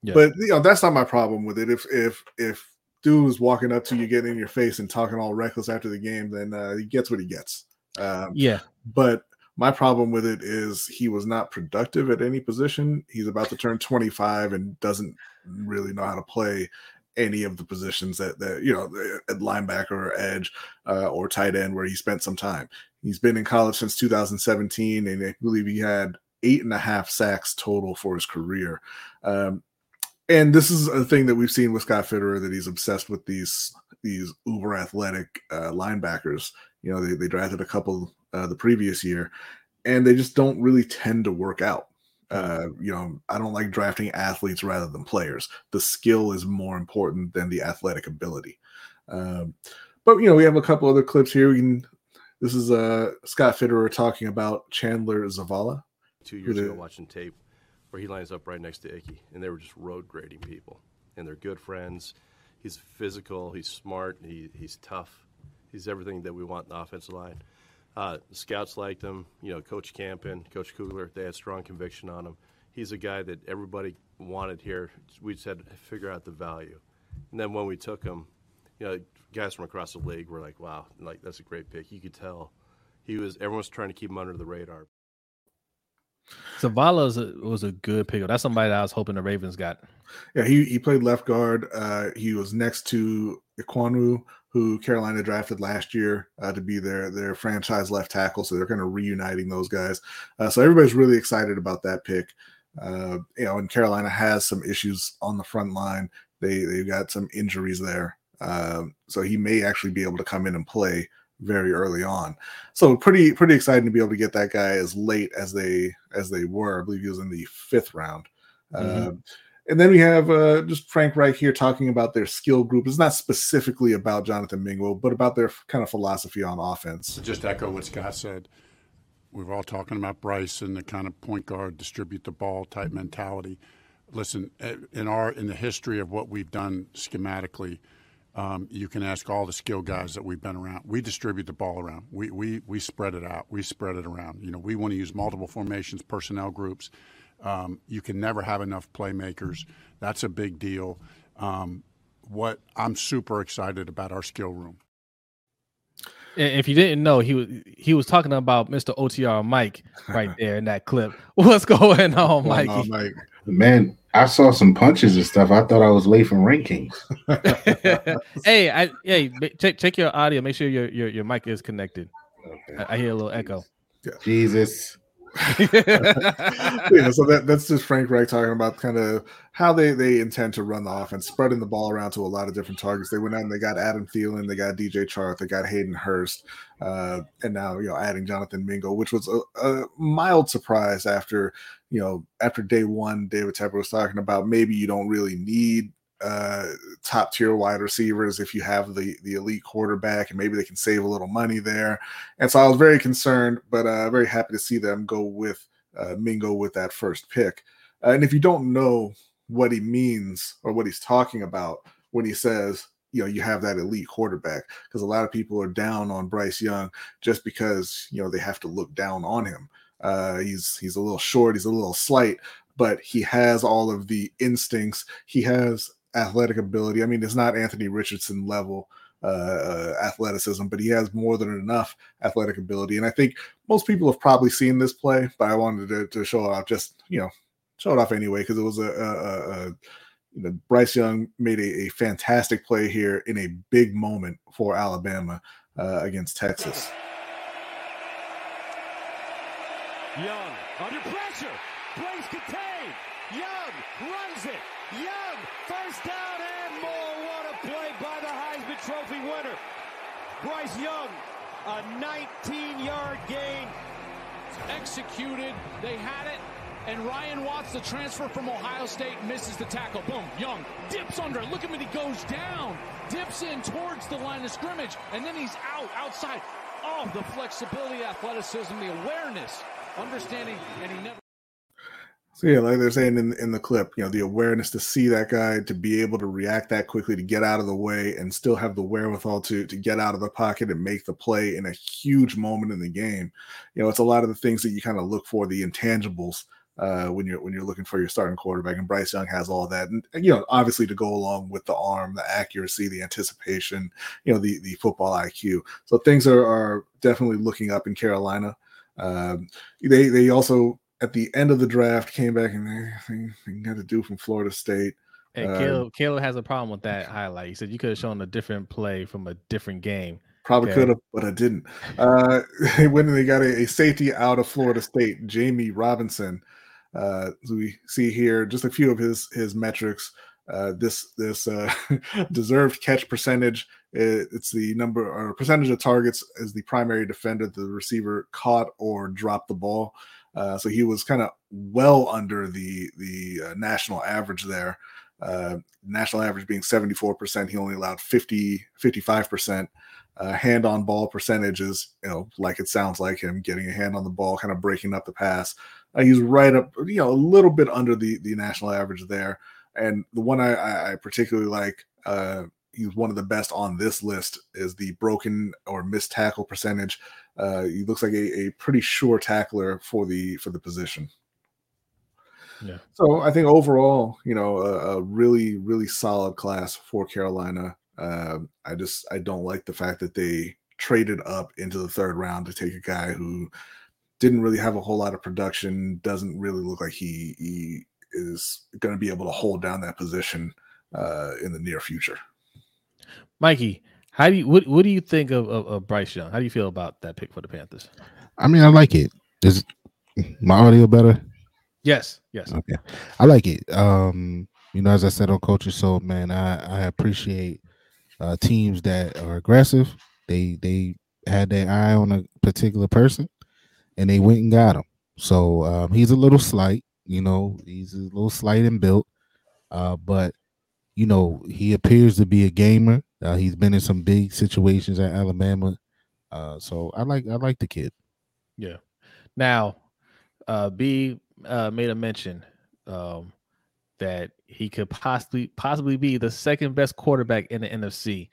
Yeah. But you know that's not my problem with it. If if if dude is walking up to you, getting in your face, and talking all reckless after the game, then uh, he gets what he gets. Um, yeah, but my problem with it is he was not productive at any position. He's about to turn 25 and doesn't really know how to play any of the positions that, that you know, at linebacker or edge uh, or tight end where he spent some time. He's been in college since 2017, and I believe he had eight and a half sacks total for his career. Um, and this is a thing that we've seen with Scott Fitterer that he's obsessed with these these uber athletic uh, linebackers. You know, they, they drafted a couple uh, the previous year, and they just don't really tend to work out. Uh, you know, I don't like drafting athletes rather than players. The skill is more important than the athletic ability. Um, but you know, we have a couple other clips here. We can. This is uh, Scott Fitterer talking about Chandler Zavala. two years ago watching tape where he lines up right next to Icky, and they were just road grading people, and they're good friends. He's physical, he's smart, he, he's tough, he's everything that we want in the offensive line. Uh, scouts liked him, you know, Coach Campen, Coach Kugler, they had strong conviction on him. He's a guy that everybody wanted here. We just had to figure out the value. And then when we took him, you know, guys from across the league were like, wow, like that's a great pick. You could tell he was, everyone's trying to keep him under the radar. Zavala was a, was a good pick. That's somebody that I was hoping the Ravens got. Yeah, he, he played left guard. Uh, he was next to Ekwonu, who Carolina drafted last year uh, to be their their franchise left tackle. So they're kind of reuniting those guys. Uh, so everybody's really excited about that pick. Uh, you know, and Carolina has some issues on the front line. They they've got some injuries there. Um, so he may actually be able to come in and play very early on. So pretty pretty exciting to be able to get that guy as late as they as they were. I believe he was in the fifth round. Mm-hmm. Uh, and then we have uh, just Frank Reich here talking about their skill group. It's not specifically about Jonathan Mingo, but about their kind of philosophy on offense. Just echo what Scott said. We were all talking about Bryce and the kind of point guard, distribute the ball type mentality. Listen, eh, in our in the history of what we've done schematically, um, you can ask all the skill guys that we've been around. We distribute the ball around. We, we we spread it out. We spread it around. You know, we want to use multiple formations, personnel groups. Um, you can never have enough playmakers. That's a big deal. Um, what I'm super excited about our skill room. If you didn't know, he was he was talking about Mr. OTR Mike right there in that clip. What's going on, Mike? Mike? Man, I saw some punches and stuff. I thought I was late from rankings. hey, I hey, check check your audio. Make sure your your, your mic is connected. Okay. I, I hear a little echo. Jesus. yeah, so that, that's just Frank Reich talking about kind of how they, they intend to run the offense, spreading the ball around to a lot of different targets. They went out and they got Adam Thielen, they got DJ Chark, they got Hayden Hurst, uh, and now you know adding Jonathan Mingo, which was a, a, mild surprise after you know after day one. David Tepper was talking about maybe you don't really need uh, top tier wide receivers if you have the the elite quarterback and maybe they can save a little money there. And so I was very concerned, but uh, very happy to see them go with uh, Mingo with that first pick. Uh, and if you don't know what he means or what he's talking about when he says you know you have that elite quarterback because a lot of people are down on Bryce Young just because you know they have to look down on him. Uh, he's he's a little short, he's a little slight, but he has all of the instincts. He has athletic ability. I mean, it's not Anthony Richardson level uh, uh, athleticism, but he has more than enough athletic ability. And I think most people have probably seen this play, but I wanted to, to show it off, just you know, show it off anyway because it was a, a, a, you know, Bryce Young made a, a, fantastic play here in a big moment for Alabama uh, against Texas. Young under pressure, Plays contained. Young runs it. Young, first down and more. What a play by the Heisman Trophy winner. Bryce Young, a 19-yard gain. Executed. They had it. And Ryan Watts, the transfer from Ohio State, misses the tackle. Boom. Young dips under. Look at him. He goes down. Dips in towards the line of scrimmage. And then he's out, outside. Oh, the flexibility, athleticism, the awareness, understanding, and he never. So yeah, like they're saying in in the clip, you know, the awareness to see that guy, to be able to react that quickly, to get out of the way, and still have the wherewithal to to get out of the pocket and make the play in a huge moment in the game. You know, it's a lot of the things that you kind of look for, the intangibles uh, when you're when you're looking for your starting quarterback. And Bryce Young has all that, and, and, you know, obviously to go along with the arm, the accuracy, the anticipation, you know, the the football IQ. So things are are definitely looking up in Carolina. Um, they they also at the end of the draft came back and they, they got to do from Florida State. Hey, uh, Caleb, Caleb has a problem with that highlight. He said you could have shown a different play from a different game. Probably okay. could have, but I didn't. Uh, when they got a, a, safety out of Florida State, Jammie Robinson. Uh, we see here just a few of his his metrics. Uh, this this uh, deserved catch percentage. It's the number or percentage of targets as the primary defender. The receiver caught or dropped the ball. Uh, so he was kind of well under the the uh, national average there. Uh, national average being 74%, he only allowed 50 55%. Uh, hand on ball percentages, you know, like it sounds like him getting a hand on the ball, kind of breaking up the pass. Uh, he's right up, you know, a little bit under the the national average there. And the one I, I particularly like, he's one of the best on this list is the broken or missed tackle percentage. Uh, he looks like a, a pretty sure tackler for the for the position. Yeah. So I think overall, you know, a, a really really solid class for Carolina. Uh, I just I don't like the fact that they traded up into the third round to take a guy who didn't really have a whole lot of production. Doesn't really look like he he is going to be able to hold down that position uh, in the near future. Mikey, how do you what what do you think of, of, of, Bryce Young? How do you feel about that pick for the Panthers? I mean, I like it. Is my audio better? Yes, yes. Okay. I like it. Um, you know, as I said on Coach's Soul, man, I, I appreciate uh teams that are aggressive. They they had their eye on a particular person, and they went and got him. So um, he's a little slight, you know, he's a little slight and built, uh, but you know he appears to be a gamer. Uh, he's been in some big situations at Alabama, uh, so I like I like the kid. Yeah. Now, uh, B uh, made a mention um, that he could possibly possibly be the second best quarterback in the NFC.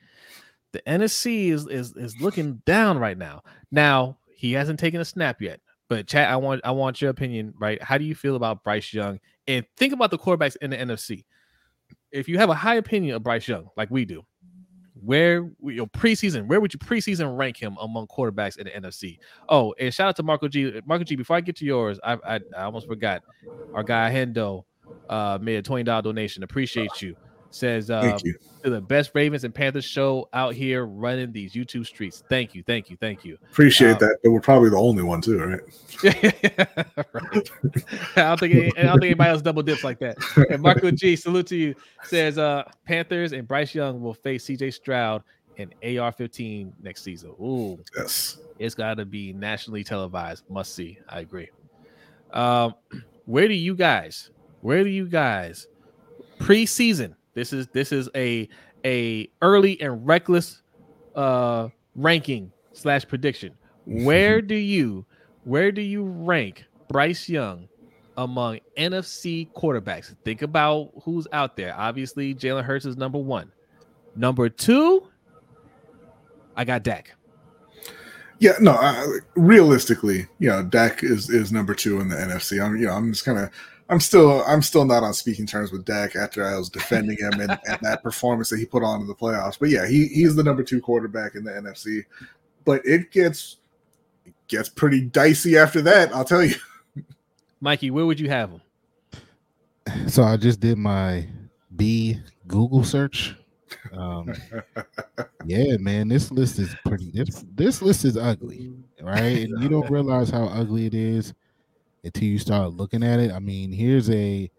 The NFC is is is looking down right now. Now he hasn't taken a snap yet, but chat. I want I want your opinion. Right? How do you feel about Bryce Young? And think about the quarterbacks in the NFC. If you have a high opinion of Bryce Young, like we do, where your preseason, where would you preseason rank him among quarterbacks in the NFC? Oh, and shout out to Marco G. Marco G. Before I get to yours, I I, I almost forgot. Our guy Hendo uh, made a twenty dollar donation. Appreciate you. Says uh, Thank you. to the best Ravens and Panthers show out here running these YouTube streets. Thank you, thank you, thank you. Appreciate Um, that, but we're probably the only one too, right? Right. I don't think any- I don't think anybody else double dips like that. And Marco G, salute to you. Says uh Panthers and Bryce Young will face CJ Stroud and AR-15 next season. Ooh, Yes. it's got to be nationally televised. Must see. I agree. Um, where do you guys? Where do you guys preseason? This is this is a a early and reckless uh ranking slash prediction. Where do you where do you rank Bryce Young among NFC quarterbacks? Think about who's out there. Obviously, Jalen Hurts is number one. Number two, I got Dak. Yeah, no. I, realistically, you know, Dak is is number two in the NFC. I'm, you know, I'm just kind of, I'm still, I'm still not on speaking terms with Dak after I was defending him and, and that performance that he put on in the playoffs. But yeah, he he's the number two quarterback in the NFC. But it gets it gets pretty dicey after that. I'll tell you. Mikey, where would you have him? So I just did my B Google search. Um, yeah, man, this list is pretty. This this list is ugly, right? And you don't realize how ugly it is until you start looking at it. I mean, here's a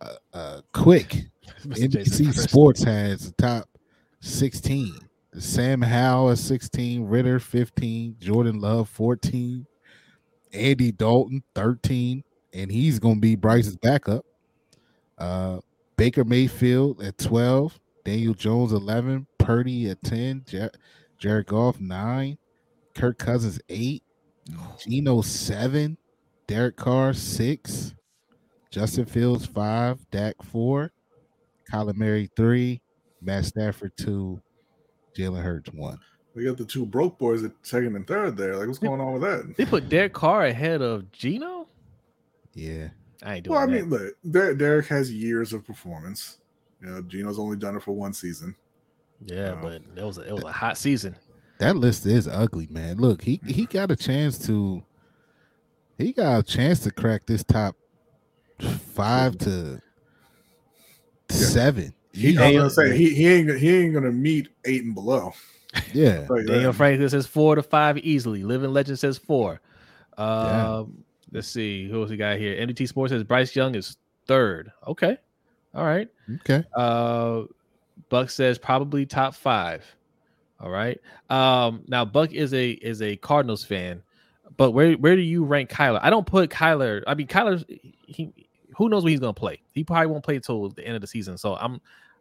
a, a quick. NBC Sports has the top 16. Sam Howell is 16, Ridder 15, Jordan Love 14, Andy Dalton 13, and he's going to be Bryce's backup. Uh, Baker Mayfield at 12, Daniel Jones 11, Purdy at 10, Jar- Jared Goff 9, Kirk Cousins 8, Geno 7, Derek Carr 6, Justin Fields 5, Dak 4, Kyler Murray 3, Matt Stafford 2, Jalen Hurts 1. We got the two broke boys at second and third there. Like, what's going on with that? They put Derek Carr ahead of Geno. Yeah. I ain't doing Well, I that. mean, look, Der- Derek has years of performance. You know, Geno's only done it for one season. yeah, uh, but it was a, it was a hot season. That list is ugly, man. Look, he he got a chance to he got a chance to crack this top 5 to 7. He, I was gonna say he, he ain't he ain't gonna meet eight and below. yeah. Tell you Daniel that. Franklin says four to five easily. Living Legend says four. Yeah. Um, let's see who else we got here. NDT Sports says Bryce Young is third. Okay, all right. Okay. Uh, Buck says probably top five. All right. Um, now Buck is a is a Cardinals fan, but where where do you rank Kyler? I don't put Kyler. I mean, Kyler. He who knows when he's gonna play? He probably won't play until the end of the season. So I'm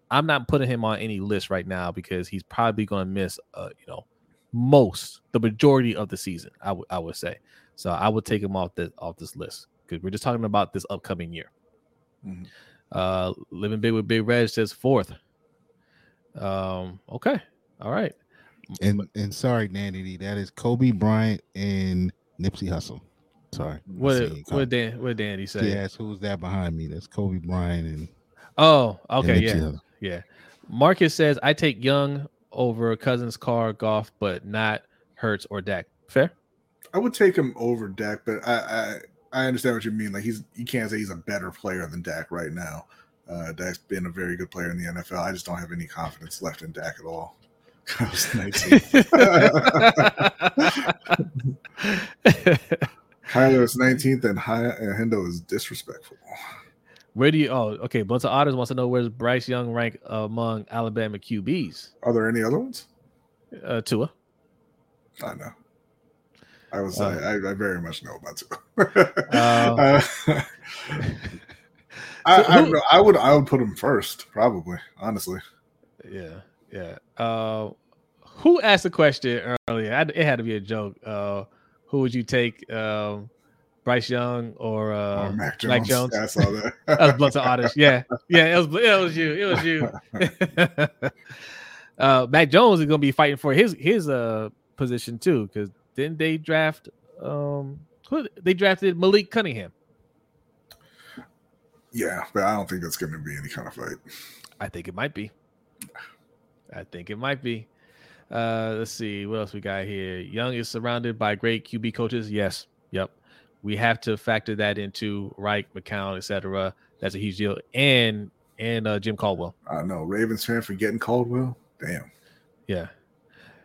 I'm not putting him on any list right now because he's probably gonna miss. Uh, you know, most the majority of the season. I would I would say. So I would take him off the off this list because we're just talking about this upcoming year. Mhm. Uh, living big with Big Red says fourth. Um. Okay. All right. And and sorry, Nanny, that is Kobe Bryant and Nipsey Hussle. Sorry. What did, what Dan what did Danny say? She asked who's that behind me. That's Kobe Bryant and, Oh, okay, Nipsey yeah, Hussle. yeah. Marcus says I take Young over Cousins, Carr, Goff, but not Hurts or Dak. Fair. I would take him over Dak, but I, I I understand what you mean. Like he's you can't say he's a better player than Dak right now. Uh, Dak's been a very good player in the NFL. I just don't have any confidence left in Dak at all. I was 19. Kyler is 19th, and Hi- and Hendo is disrespectful. Where do you? Oh, okay. Bunch of Otters wants to know where's Bryce Young rank among Alabama QBs. Are there any other ones? Uh, Tua. I know. I was. Uh, I, I very much know about to. Uh, Uh, I, I, I would. I would put him first, probably. Honestly, Yeah, yeah. Uh, who asked the question earlier? I, it had to be a joke. Uh, who would you take, um, Bryce Young or uh, oh, Mac Jones. Mac Jones? Yeah, I saw that. That was blunt honest. Yeah, yeah. It was. It was you. It was you. uh, Mac Jones is going to be fighting for his his uh position too, because didn't they draft um who they drafted Malik Cunningham? yeah, but I don't think that's going to be any kind of fight. I think it might be. I think it might be. Uh, let's see what else we got here. Young is surrounded by great QB coaches. Yes, yep. We have to factor that into Reich, McCown, etc. That's a huge deal, and and uh, Jim Caldwell. I know Ravens fan for getting Caldwell. Damn. Yeah.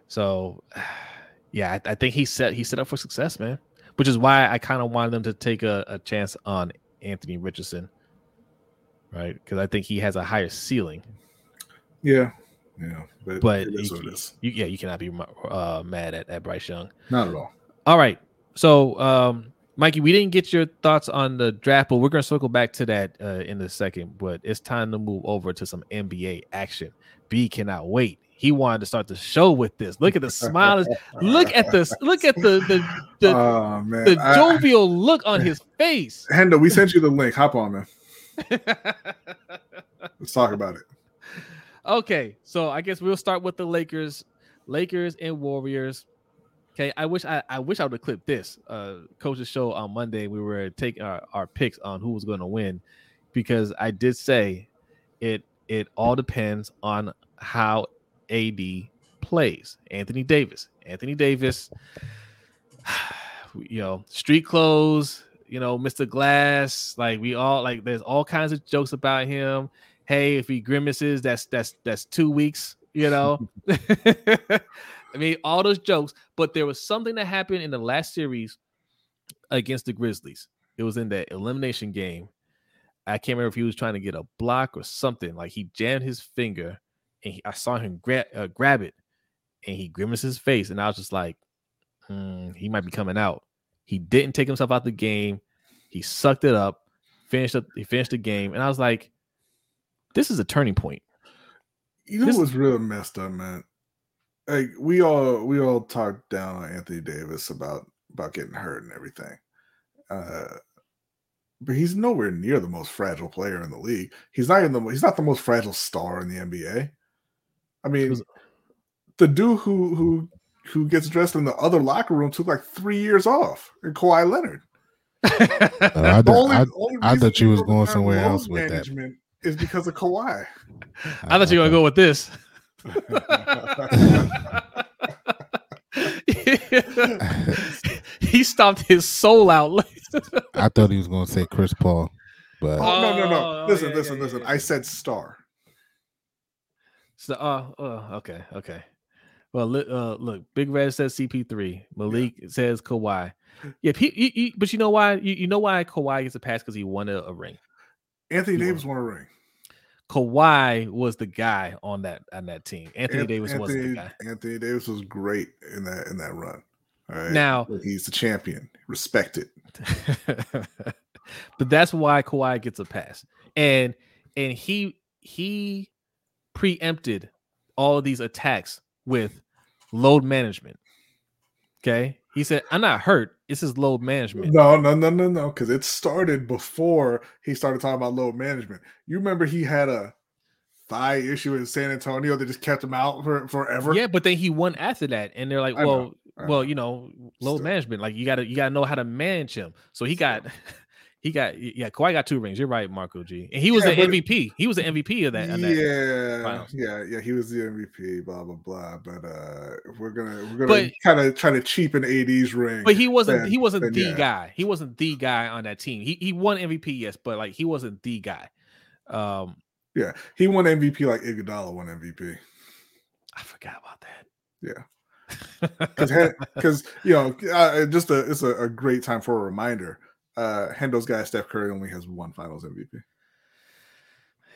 So, yeah, I, I think he set he set up for success, man. Which is why I kind of wanted them to take a, a chance on Anthony Richardson, right? Because I think he has a higher ceiling. Yeah, yeah, but, But it is you- what it is. You, yeah, you cannot be uh, mad at, at Bryce Young. Not at all. All right. So, um, Mikey, we didn't get your thoughts on the draft, but we're going to circle back to that uh, in a second. But it's time to move over to some NBA action. B cannot wait. He wanted to start the show with this. Look at the smiles. look at this. Look at the the the, oh man, the I- jovial look on his face. Hendo, we sent you the link. Hop on, man. Let's talk about it. Okay, so I guess we'll start with the Lakers, Lakers and Warriors. Okay, I wish I, I wish I would have clipped this. Uh, coach's show on Monday, we were taking our, our picks on who was going to win, because I did say it it all depends on how AD plays. Anthony Davis, Anthony Davis, you know, street clothes, you know, Mr. Glass, like we all like. There's all kinds of jokes about him hey, if he grimaces, that's that's that's two weeks, you know. I mean, all those jokes, but there was something that happened in the last series against the Grizzlies. It was in that elimination game. I can't remember if he was trying to get a block or something. Like he jammed his finger, and he, I saw him grab uh, grab it, and he grimaced his face, and I was just like, "Hmm, he might be coming out. He didn't take himself out the game. He sucked it up, finished up, he finished the game, and I was like, this is a turning point. You know This- what's real messed up, man? Like we all we all talked down on Anthony Davis about about getting hurt and everything. Uh but he's nowhere near the most fragile player in the league. He's not even the he's not the most fragile star in the NBA. I mean, Was- the dude who who who gets dressed in the other locker room took like three years off. And Kawhi Leonard. Uh, I, The d- only- I- only I thought you was going somewhere else with that. Management Is because of Kawhi. I thought you were gonna go with this. he stomped his soul out. I thought he was going to say Chris Paul, but Oh, no, no, no. Oh, listen, yeah, listen, yeah, listen. yeah. I said star. so, uh, oh, okay, okay. Well, li- uh, look, Big Red says CP3. Malik says Kawhi. Yeah, he, he- he- but you know why? You, you know why Kawhi gets a pass because he won a, a ring. Anthony He Davis won a ring. Kawhi was the guy on that on that team. Anthony An- Davis wasn't the guy. Anthony Davis was great in that in that run. All right. Now- he's the champion. Respect it. but that's why Kawhi gets a pass. And and he he preempted all of these attacks with load management. Okay. He said, I'm not hurt. This is load management. No, no, no, no, no. Because it started before he started talking about load management. You remember he had a thigh issue in San Antonio that just kept him out for forever. Yeah, but then he won after that. And they're like, I know, well, I well, know. you know, load Still. management. Like you gotta you gotta know how to manage him. So he got he got yeah, Kawhi got two rings. You're right, Marco G. And he was Yeah, the MVP. He was the MVP of that. of that. yeah, yeah, yeah. He was the MVP. Blah blah blah. But uh, we're gonna we're gonna kind of try to cheapen AD's ring. But he wasn't then- he wasn't then the yeah. guy. He wasn't the guy on that team. He he won MVP, yes, but like he wasn't the guy. Um Yeah, he won MVP like Iguodala won MVP. I forgot about that. Yeah. because because you know uh, just a it's a, a great time for a reminder. Uh, Hendo's guy Steph Curry only has one Finals MVP.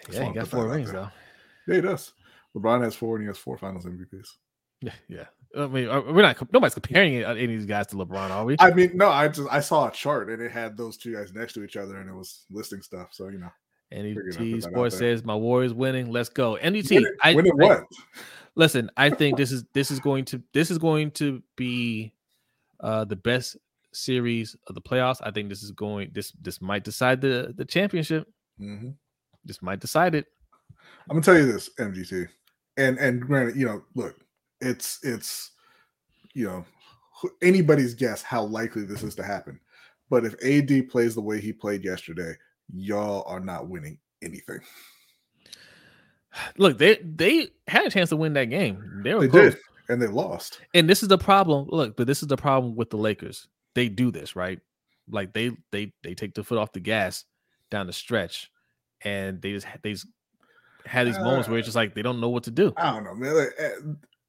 Just yeah, he got four rings though. Yeah, he does. LeBron has four and he has four Finals MVPs. Yeah, yeah. I mean, uh, we're not. Nobody's comparing any of these guys to LeBron, are we? I mean, no, I just I saw a chart and it had those two guys next to each other and it was listing stuff. So you know, NET Sports says my Warriors winning. Let's go. NET. winning, I, winning I- what? listen, I think this is this is going to this is going to be uh the best series of the playoffs. I think this is going this this might decide the the championship. Mhm. This might decide it. I'm gonna tell you this, MGT, and and granted, you know, look, it's it's you know anybody's guess how likely this is to happen. But if AD plays the way he played yesterday, y'all are not winning anything. Look, they they had a chance to win that game. They were They close. did, and they lost. And this is the problem. Look, but this is the problem with the Lakers. They do this, right? Like they they they take the foot off the gas down the stretch, and they just they just had these moments where it's just like they don't know what to do. I don't know, man. Like, eh,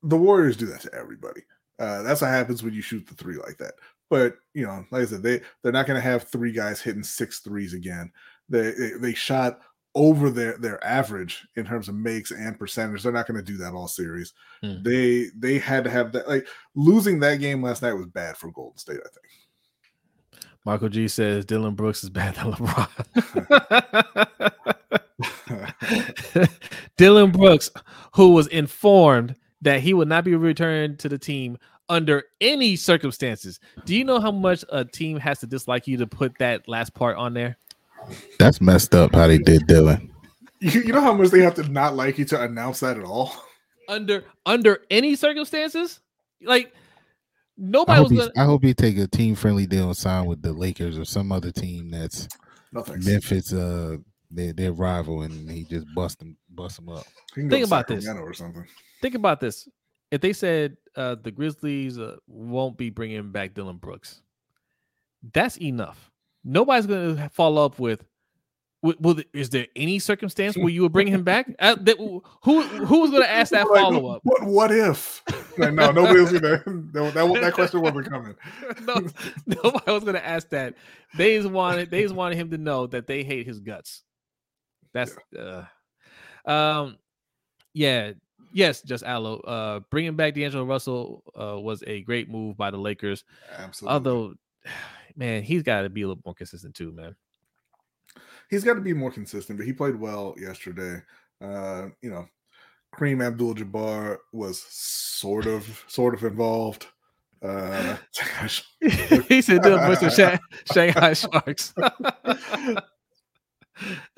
the Warriors do that to everybody. Uh, that's what happens when you shoot the three like that. But you know, like I said, they they're not going to have three guys hitting six threes again. They they, they shot over their their average in terms of makes and percentage. They're not going to do that all series. Hmm. They they had to have that. Like losing that game last night was bad for Golden State. I think. Michael G says Dillon Brooks is better than LeBron. Dillon Brooks, who was informed that he would not be returned to the team under any circumstances. Do you know how much a team has to dislike you to put that last part on there? That's messed up how they did Dillon. You, you know how much they have to not like you to announce that at all. Under under any circumstances? Like nobody hope, was he, gonna I hope he take a team friendly deal and sign with the Lakers or some other team that's No thanks. Memphis uh their, their rival and he just bust them bust them up. You can go Think to about this. Sacramento or something. think about this. If they said uh, the Grizzlies uh, won't be bringing back Dillon Brooks, that's enough. Nobody's going to follow up with, "Will- will is there any circumstance where you would bring him back? Uh, that, who who was going to ask that follow up? What what if? Like, no, nobody was gonna that, that, that question wasn't coming. no, nobody was going to ask that. They just wanted they just wanted him to know that they hate his guts. That's uh, um, yeah, yes, just Aloe. Uh, bringing back D'Angelo Russell uh was a great move by the Lakers. Absolutely. Although, man, he's got to be a little more consistent too, man. he's got to be more consistent, but he played well yesterday. Uh, you know, Kareem Abdul Jabbar was sort of sort of involved. Uh, he said, "Dillon Brooks of Shan- Shanghai Sharks." but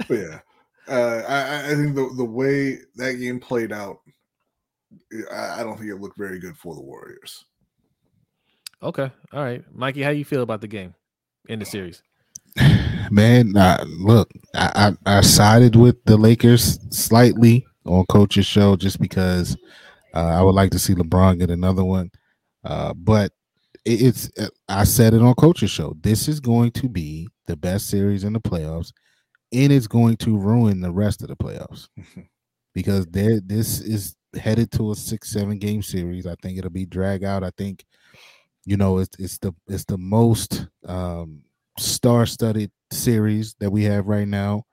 yeah, uh, I, I- I think the the way that game played out, I, I don't think it looked very good for the Warriors. Okay, all right, Mikey, how you feel about the game in the series? Man, uh, look, I, I I sided with the Lakers slightly on Coach's show just because uh, I would like to see LeBron get another one. Uh, but it, it's uh, I said it on Coach's show. This is going to be the best series in the playoffs, and it's going to ruin the rest of the playoffs because there this is headed to a six seven game series. I think it'll be drag out. I think you know it's it's the it's the most um star studded series that we have right now.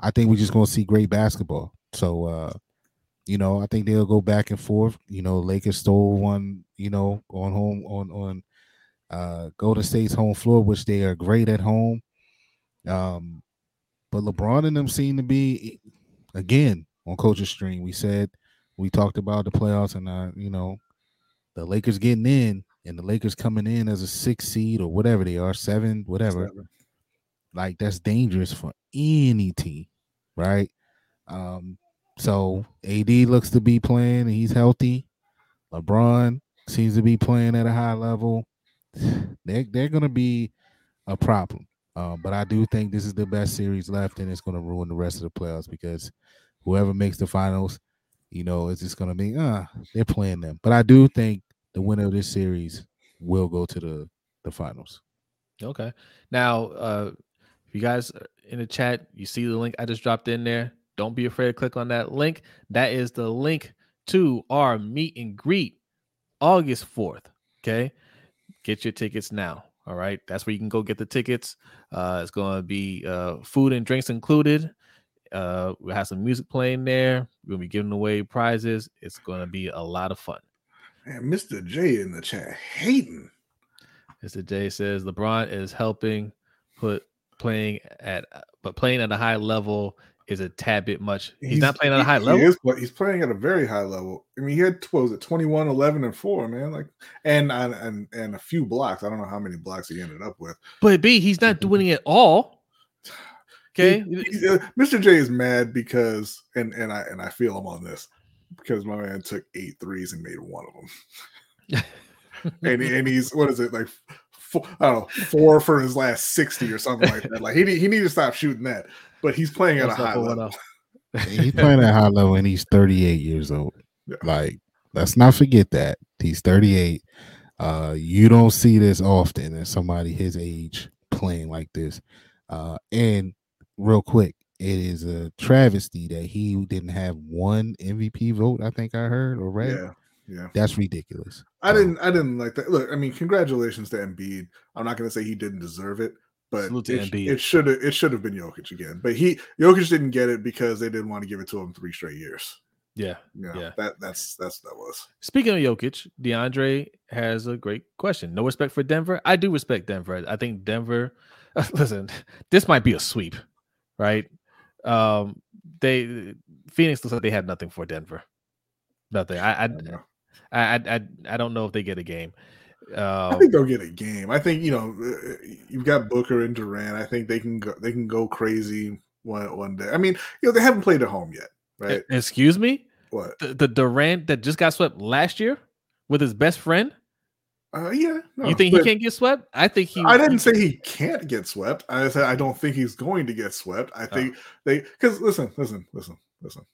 I think we're just gonna see great basketball. So uh you know, I think they'll go back and forth. You know, Lakers stole one, you know, on home on on uh Golden State's home floor, which they are great at home. Um, but LeBron and them seem to be again on coach's stream. We said we talked about the playoffs and uh, you know, the Lakers getting in and the Lakers coming in as a six seed or whatever they are, seven, whatever. Like that's dangerous for any team, right? Um, so AD looks to be playing, and he's healthy. LeBron seems to be playing at a high level. They're they're gonna be a problem. Uh, but I do think this is the best series left, and it's gonna ruin the rest of the playoffs because whoever makes the finals, you know, it's just gonna be uh they're playing them. But I do think the winner of this series will go to the the finals. Okay. Now, uh, if you guys in the chat, you see the link I just dropped in there. Don't be afraid to click on that link. That is the link to our meet and greet August 4th. Okay. Get your tickets now. All right. That's where you can go get the tickets. Uh, it's going to be uh, food and drinks included. Uh, we'll have some music playing there. We're going to be giving away prizes. It's going to be a lot of fun. Mr. J in the chat hating. Mr. J says LeBron is helping put playing at but playing at a high level is a tad bit much. He's, not playing at a high he level. He is, but he's playing at a very high level. I mean, he had what was it 21, 11, and 4, man. Like and and and, and a few blocks. I don't know how many blocks he ended up with. But B, he's not doing it all. Okay. He- uh, Mr. J is mad because and and I and I feel him on this because my man took eight threes and made one of them. and and he's what is it like four, I don't know four for his last sixty or something like that. Like he need, he need to stop shooting that. But he's playing at a high level. he's playing at a high level and he's 38 years old. Yeah. Like, let's not forget that. He's 38. Uh, you don't see this often as somebody his age playing like this. Uh, and real quick, it is a travesty that he didn't have one MVP vote, I think I heard or read. Yeah, yeah. That's ridiculous. I So, didn't I didn't like that. Look, I mean, congratulations to Embiid. I'm not gonna say he didn't deserve it, but it, should have it should have been Jokic again. But he Jokic didn't get it because they didn't want to give it to him three straight years. Yeah. You know, Yeah. that that's that's that was. Speaking of Jokic, DeAndre has a great question. No respect for Denver. I do respect Denver. I think Denver. Listen, this might be a sweep, right? Um, they Phoenix looks like they had nothing for Denver. Nothing. I I I. I I, don't know if they get a game. I Um, think they'll get a game. I think you know uh, you've got Booker and Durant. I think they can go they can go crazy one one day. I mean, you know they haven't played at home yet, right? excuse me, what? the, the Durant that just got swept last year with his best friend. Uh, yeah. no, you think he can't get swept? I think he. I didn't say he can't get swept. I said I don't think he's going to get swept. I think they because listen, listen, listen, listen.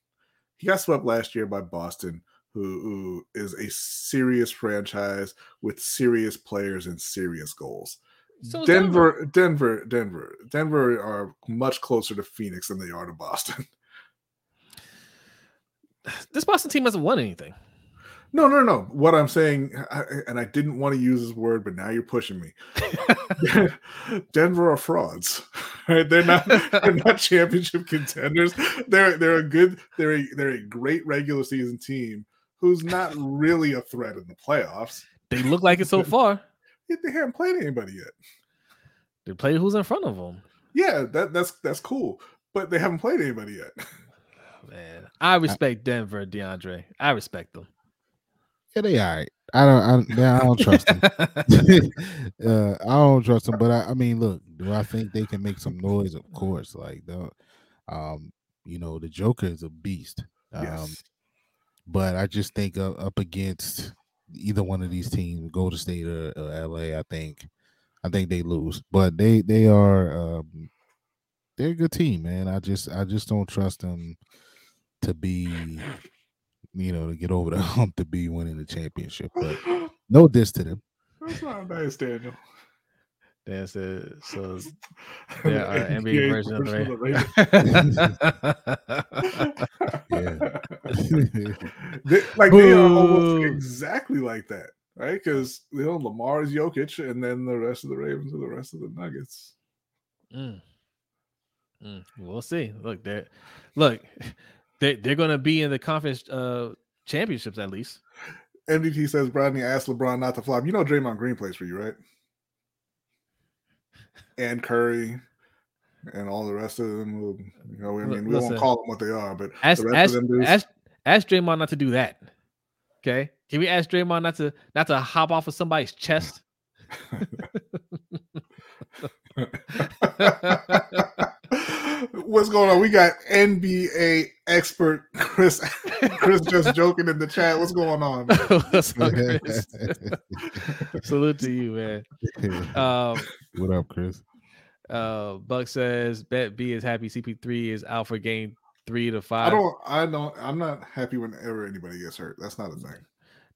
He got swept last year by Boston, who, who is a serious franchise with serious players and serious goals. So is Denver, Denver, Denver, Denver are much closer to Phoenix than they are to Boston. This Boston team hasn't won anything. No, no, no. What I'm saying, I, and I didn't want to use this word, but now you're pushing me. Denver are frauds. Right? They're not. They're not championship contenders. They're they're a good. They're a, they're a great regular season team who's not really a threat in the playoffs. They look like it so far. They haven't played anybody yet. They play who's in front of them. Yeah, that that's that's cool, but they haven't played anybody yet. Man, I respect Denver, DeAndre. I respect them. Yeah, they all right. I don't. I, yeah, I don't trust them. uh, I don't trust them. But I, I mean, look, do I think they can make some noise? Of course. Like the, um, you know, the Joker is a beast. Um, Yes. but I just think uh, up against either one of these teams, Golden State or, or LA, I think, I think they lose. But they they are um, they're a good team, man. I just I just don't trust them to be, you know, to get over the hump to be winning the championship. But no diss to them. That's not nice, Daniel. Dan said so. There are The NBA NBA version of the version Ravens. They- like they are almost exactly like that, right? Because you know Lamar is Jokic, and then the rest of the Ravens are the rest of the Nuggets. Mm. Mm, We'll see. Look, they're look, they they're gonna be in the conference uh championships at least. MDT says Bradley asked LeBron not to flop. You know Draymond Green plays for you, right? And Curry and all the rest of them. Will, you know, I mean, we Listen, won't call them what they are, but Ask the rest ask, of them dudes. ask ask Draymond not to do that. Okay, can we ask Draymond not to not to hop off of somebody's chest? What's going on? We got NBA expert Chris. Chris just joking in the chat. What's going on? What's up, Chris? Salute to you, man. Um, what up, Chris? uh, Buck says Bet B is happy. CP3 is out for game three to five. I don't. I don't. I'm not happy whenever anybody gets hurt. That's not a thing.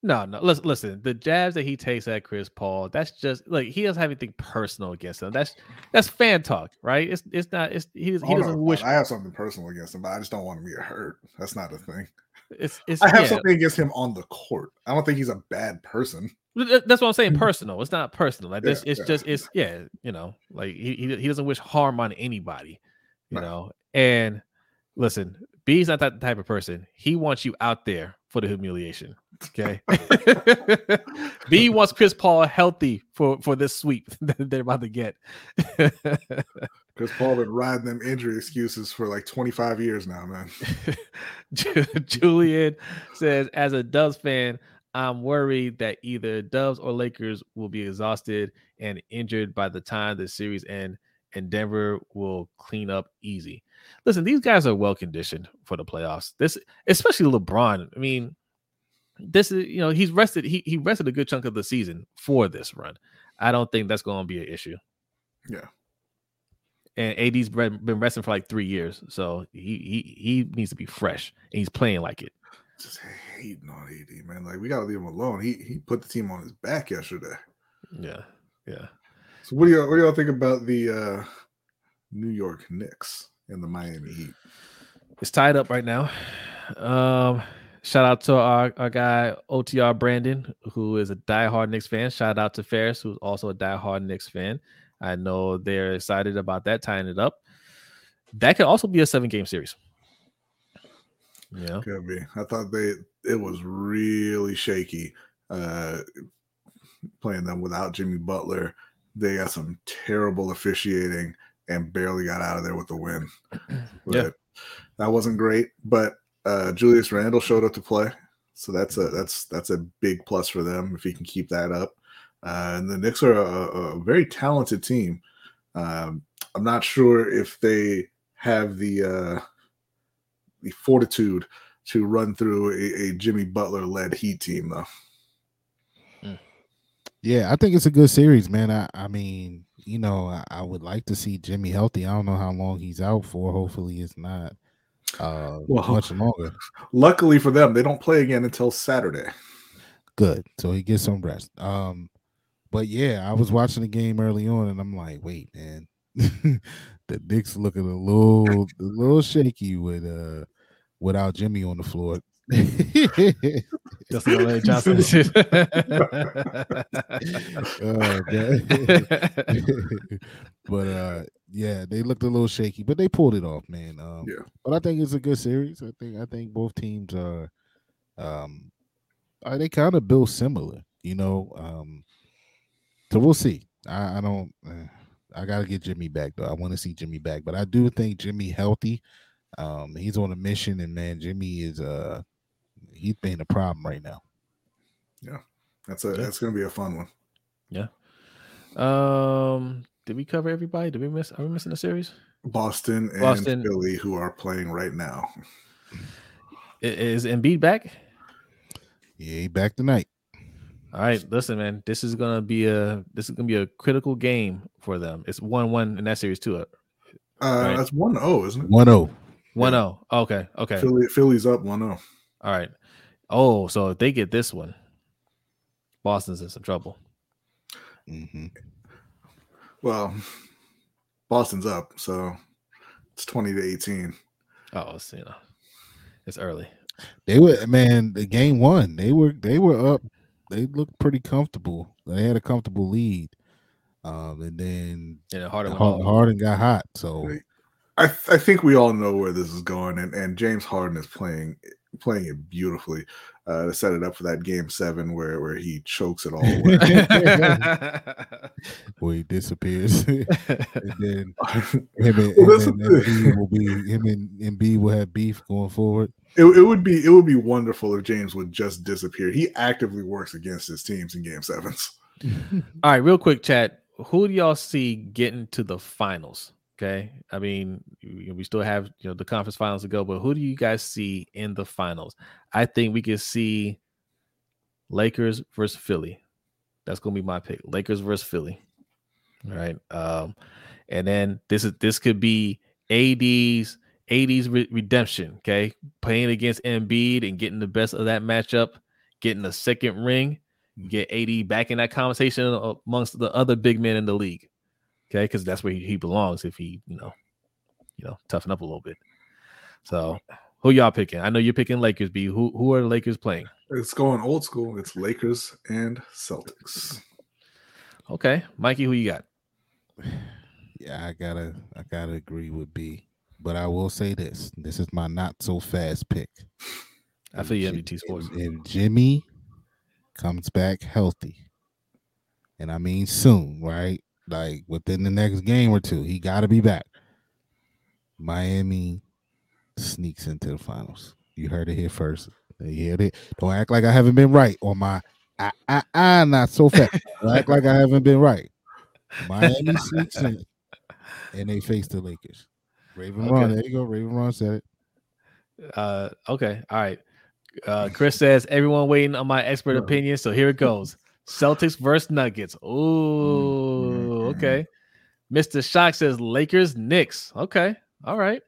No, no. Listen, listen. The jabs that he takes at Chris Paul, that's just like he doesn't have anything personal against him. That's that's fan talk, right? It's it's not. It's he, he doesn't wish. I have something personal against him, but I just don't want him to get hurt. That's not a thing. It's it's. I have yeah. something against him on the court. I don't think he's a bad person. That's what I'm saying. Personal. It's not personal. Like this. Yeah, It's yeah. just. It's yeah. You know. Like he he, he doesn't wish harm on anybody. You know. And listen, B's not that type of person. He wants you out there for the humiliation. Okay. B wants Chris Paul healthy for for this sweep that they're about to get. Chris Paul been riding them injury excuses for like 25 years now, man. Julian says, as a Dubs fan, I'm worried that either Dubs or Lakers will be exhausted and injured by the time the series end, and Denver will clean up easy. Listen, these guys are well conditioned for the playoffs. This, especially LeBron. I mean, this is you know he's rested. He he rested a good chunk of the season for this run. I don't think that's going to be an issue. Yeah. And AD's been resting for like three years, so he he he needs to be fresh, and he's playing like it. Just hating on AD, man. Like we gotta leave him alone. He he put the team on his back yesterday. Yeah, yeah. So what do y'all what do y'all think about the uh New York Knicks and the Miami Heat? It's tied up right now. Um, shout out to our, our guy OTR Brandon, who is a diehard Knicks fan. Shout out to Ferris, who's also a diehard Knicks fan. I know they're excited about that tying it up. That could also be a seven game series. Yeah, could be. I thought they it was really shaky uh playing them without Jimmy Butler. They got some terrible officiating and barely got out of there with the win. But Yeah. that wasn't great. But uh Julius Randle showed up to play. So that's a that's that's a big plus for them if he can keep that up. Uh, and the Knicks are a, a very talented team. Um, I'm not sure if they have the uh, the fortitude to run through a, a Jimmy Butler led Heat team, though. Yeah, I think it's a good series, man. I, I mean, you know, I, I would like to see Jimmy healthy. I don't know how long he's out for. Hopefully, it's not uh Well, much longer. Luckily for them, they don't play again until Saturday. Good, so he gets some rest. Um, but yeah, I was watching the game early on, and I'm like, wait, man, the Knicks looking a little, a little shaky with uh without Jimmy on the floor. Justin L.A. Johnson. Oh, God. but uh yeah, they looked a little shaky, but they pulled it off, man. Um, Yeah. but I think it's a good series. I think I think both teams are um uh, they kind of built similar, you know. Um so we'll see. I, I don't uh, I gotta get Jimmy back though. I want to see Jimmy back, but I do think Jimmy healthy. Um he's on a mission and man, Jimmy is uh he's being a problem right now. Yeah, that's a Yeah. that's gonna be a fun one. Yeah. Um, did we cover everybody? Did we miss? Are we missing a series? Boston and Boston. Philly, who are playing right now. Is Embiid back? Yeah, he back tonight. All right, listen, man. This is gonna be a this is gonna be a critical game for them. It's one one in that series too. Uh, Right. That's one zero, isn't it? 1-0. One zero. Okay, okay. Philly, Philly's up one zero. All right. Oh, so if they get this one, Boston's in some trouble. hmm Well, Boston's up, so it's twenty to eighteen. Oh, it's, you know, it's early. They were man, the game one. They were they were up. They looked pretty comfortable. They had a comfortable lead. Um, and then Yeah, Harden Harden. Harden got hot. So I th- I think we all know where this is going, and, and James Harden is playing playing it beautifully uh, to set it up for that game seven where where he chokes it all away. where he disappears. and then him and, Well, and then thing. Embiid will be him and Embiid will have beef going forward. it, it would be it would be wonderful if James would just disappear. He actively works against his teams in game sevens. All right, real quick, chat. Who do y'all see getting to the finals? Okay, I mean, we still have you know the conference finals to go, but who do you guys see in the finals? I think we could see Lakers versus Philly. That's gonna be my pick. Lakers versus Philly. All right, um, and then this is this could be AD's AD's re- redemption. Okay, playing against Embiid and getting the best of that matchup, getting a second ring get AD back in that conversation amongst the other big men in the league. Okay, because that's where he, he belongs if he, you know, you know, toughen up a little bit. So who y'all picking? I know you're picking Lakers, B. Who who are the Lakers playing? It's going old school. It's Lakers and Celtics. Okay. Mikey, who you got? Yeah, I gotta I gotta agree with B. but I will say this: this is my not so fast pick. I feel you, If- MVT Sports. If, if Jimmy comes back healthy, and I mean soon, right? Like within the next game or two, he got to be back. Miami sneaks into the finals. You heard it here first. You heard it. Don't act like I haven't been right on my I I, I not so fast. Don't act like I haven't been right. Miami sneaks in, and they face the Lakers. Raven Okay. Ron, there you go. Raven Ron said it. Uh, okay, all right. Uh, Chris says everyone waiting on my expert opinion, so here it goes. Celtics versus Nuggets. Ooh, okay. Mr. Shock says Lakers, Knicks. Okay, all right.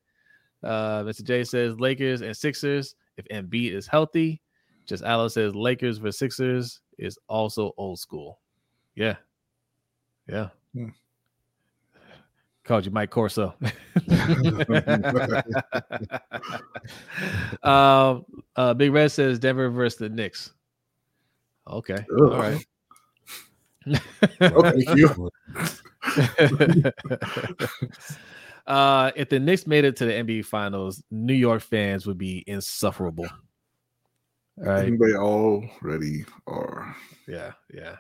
Uh, Mr. J says Lakers and Sixers if Embiid is healthy. Just Aloe says Lakers versus Sixers is also old school. Yeah, yeah. Hmm. Called you Mike Corso. um, uh, Big Red says Denver versus the Knicks. Okay, all Ugh. right. Thank you. uh, if the Knicks made it to the NBA Finals, New York fans would be insufferable. All right. And they already are. Yeah, yeah.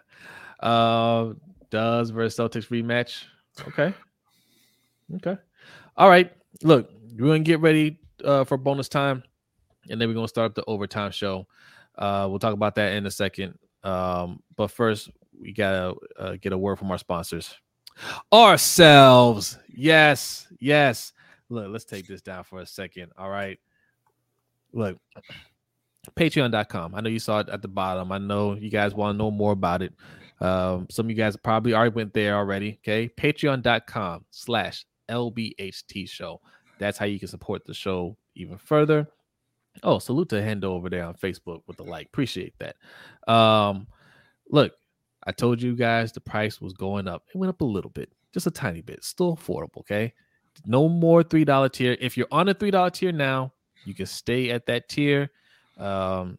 Uh, does versus Celtics rematch. Okay. Okay. All right. Look, we're gonna get ready uh, for bonus time, and then we're gonna start up the overtime show. Uh, we'll talk about that in a second. Um, but first, we gotta uh, get a word from our sponsors. Ourselves. Yes, yes. Look, let's take this down for a second. All right. Look, patreon.com. I know you saw it at the bottom. I know you guys want to know more about it. Um, some of you guys probably already went there already. Okay. Patreon.com slash LBHT show. That's how you can support the show even further. Oh, salute to Hendo over there on Facebook with the like. Appreciate that. Um, look, I told you guys the price was going up. It went up a little bit, just a tiny bit. Still affordable, okay? No more three dollar tier. If you're on a three dollar tier now, you can stay at that tier, um,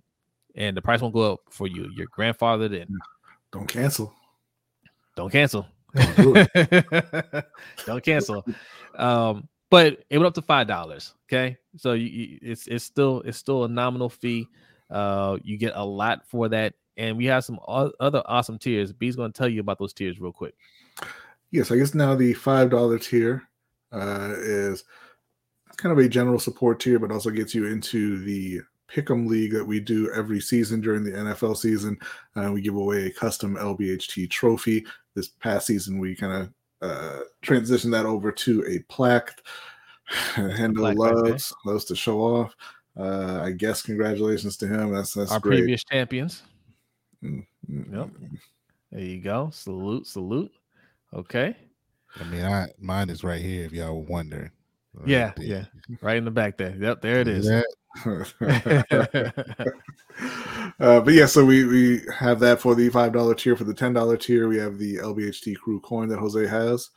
and the price won't go up for you. Your grandfather in. Don't cancel. Don't cancel. Don't do. Don't cancel. Um, but it went up to five dollars. Okay, so you, you- it's it's still it's still a nominal fee. Uh, you get a lot for that, and we have some other awesome tiers. B's going to tell you about those tiers real quick. Yes, I guess now the five dollar tier uh, is kind of a general support tier, but also gets you into the pick'em league that we do every season during the NFL season. Uh, we give away a custom LBHT trophy. This past season, we kind of uh, transitioned that over to a plaque. Hendo plaque right loves loves to show off. Uh, I guess congratulations to him. That's that's Our great. previous champions. Mm, mm, Yep. mm. There you go. Salute, salute. Okay. I mean, I mine is right here. If y'all were wondering. Right Yeah, there. yeah. Right in the back there. Yep, there it is. See is. that? uh, but yeah, so we we have that for the five dollar tier. For the ten dollar tier, we have the LBHT Crew coin that Jose has,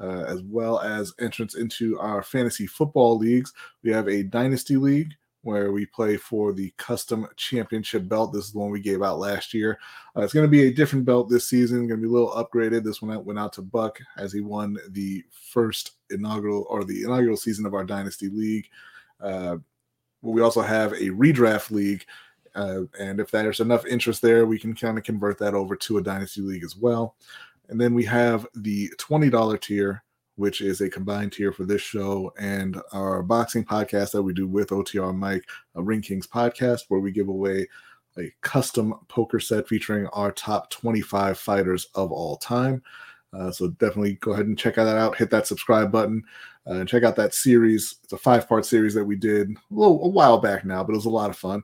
uh, as well as entrance into our fantasy football leagues. We have a dynasty league where we play for the custom championship belt. This is the one we gave out last year. Uh, it's going to be a different belt this season. Going to be a little upgraded. This one went out to Buck as he won the first inaugural or the inaugural season of our dynasty league. Uh, we also have a redraft league. Uh, and if there's enough interest there, we can kind of convert that over to a dynasty league as well. And then we have the $20 tier, which is a combined tier for this show and our boxing podcast that we do with OTR Mike, a Ring Kings podcast, where we give away a custom poker set featuring our top 25 fighters of all time. Uh, so definitely go ahead and check that out. Hit that subscribe button uh, and check out that series. It's a five part series that we did a little a while back now, but it was a lot of fun.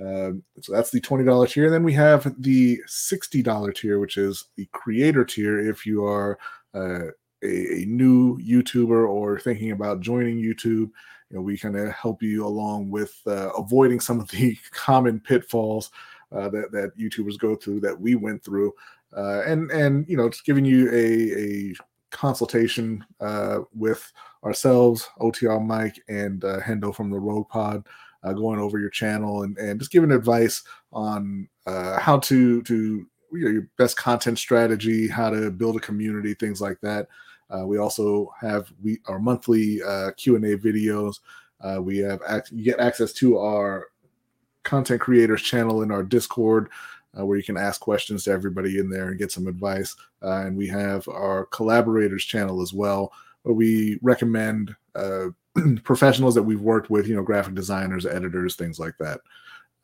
Um, so that's the twenty dollar tier. And then we have the sixty dollar tier, which is the creator tier. If you are uh, a, a new YouTuber or thinking about joining YouTube, you know we kind of help you along with uh, avoiding some of the common pitfalls uh, that that YouTubers go through that we went through, uh, and and you know just giving you a a consultation uh, with ourselves, OTR Mike and uh, Hendo from the Rogue Pod, uh, going over your channel and, and just giving advice on how to to your best content strategy, how to build a community, things like that. Uh, we also have we our monthly uh, Q and A videos. Uh, we have ac- you get access to our content creators channel in our Discord, uh, where you can ask questions to everybody in there and get some advice. Uh, and we have our collaborators channel as well, where we recommend uh, professionals that we've worked with, you know, graphic designers, editors, things like that.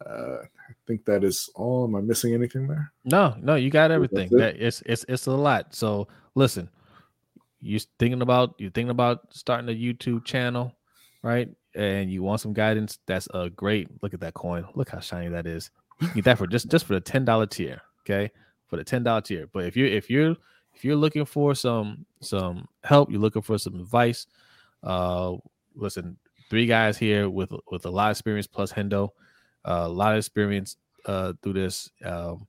Uh, I think that is all. Am I missing anything there? No, no, you got everything. it? That it's it's it's a lot. So listen, you thinking about you're thinking about starting a YouTube channel, right? And you want some guidance? That's a great. Look at that coin. Look how shiny that is. You get that for just just for the ten dollar tier. Okay, for the ten dollar tier. But if you're if you're if you're looking for some some help, you're looking for some advice. Uh, listen, three guys here with with a lot of experience plus Hendo, uh, a lot of experience uh through this. Um,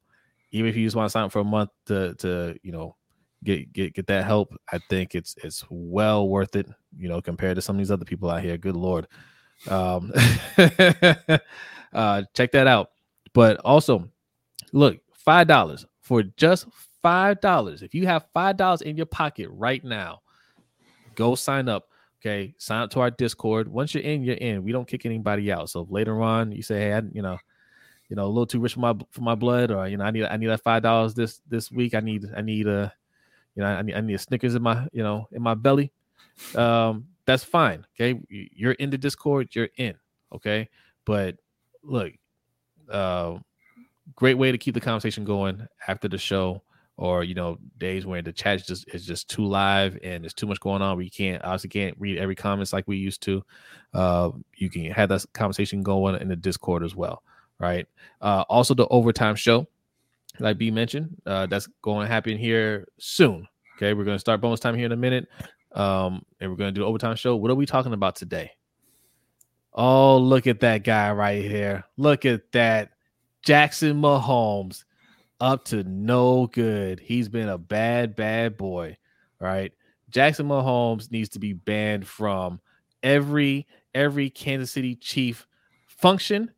even if you just want to sign up for a month to to you know get get get that help, I think it's it's well worth it. You know, compared to some of these other people out here. Good lord. Um, uh, check that out. But also, look, five dollars for just five dollars. If you have five dollars in your pocket right now, go sign up. Okay, sign up to our Discord. Once you're in, you're in. We don't kick anybody out. So later on you say, "Hey, I, you know, you know, a little too rich for my for my blood," or you know, I need I need that five dollars this this week. I need I need a, you know, I need I need a Snickers in my you know in my belly. Um, that's fine. Okay, You- you're in the Discord. You're in. Okay, but look, uh, great way to keep the conversation going after the show or you know days when the chat is just is just too live and there's too much going on we can't obviously can't read every comments like we used to uh you can have that conversation going in the discord as well right uh also the overtime show like b mentioned uh that's going to happen here soon okay we're going to start bonus time here in a minute um and we're going to do the overtime show what are we talking about today oh look at that guy right here look at that Jackson Mahomes up to no good. He's been a bad, bad boy. Right. Jackson Mahomes needs to be banned from every every Kansas City Chief function,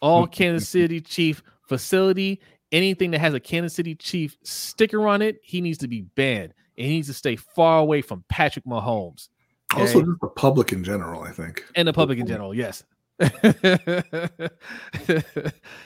all Kansas City Chief facility, anything that has a Kansas City Chief sticker on it, he needs to be banned. And he needs to stay far away from Patrick Mahomes. Also, just the public in general. I think. and the public in general, yes.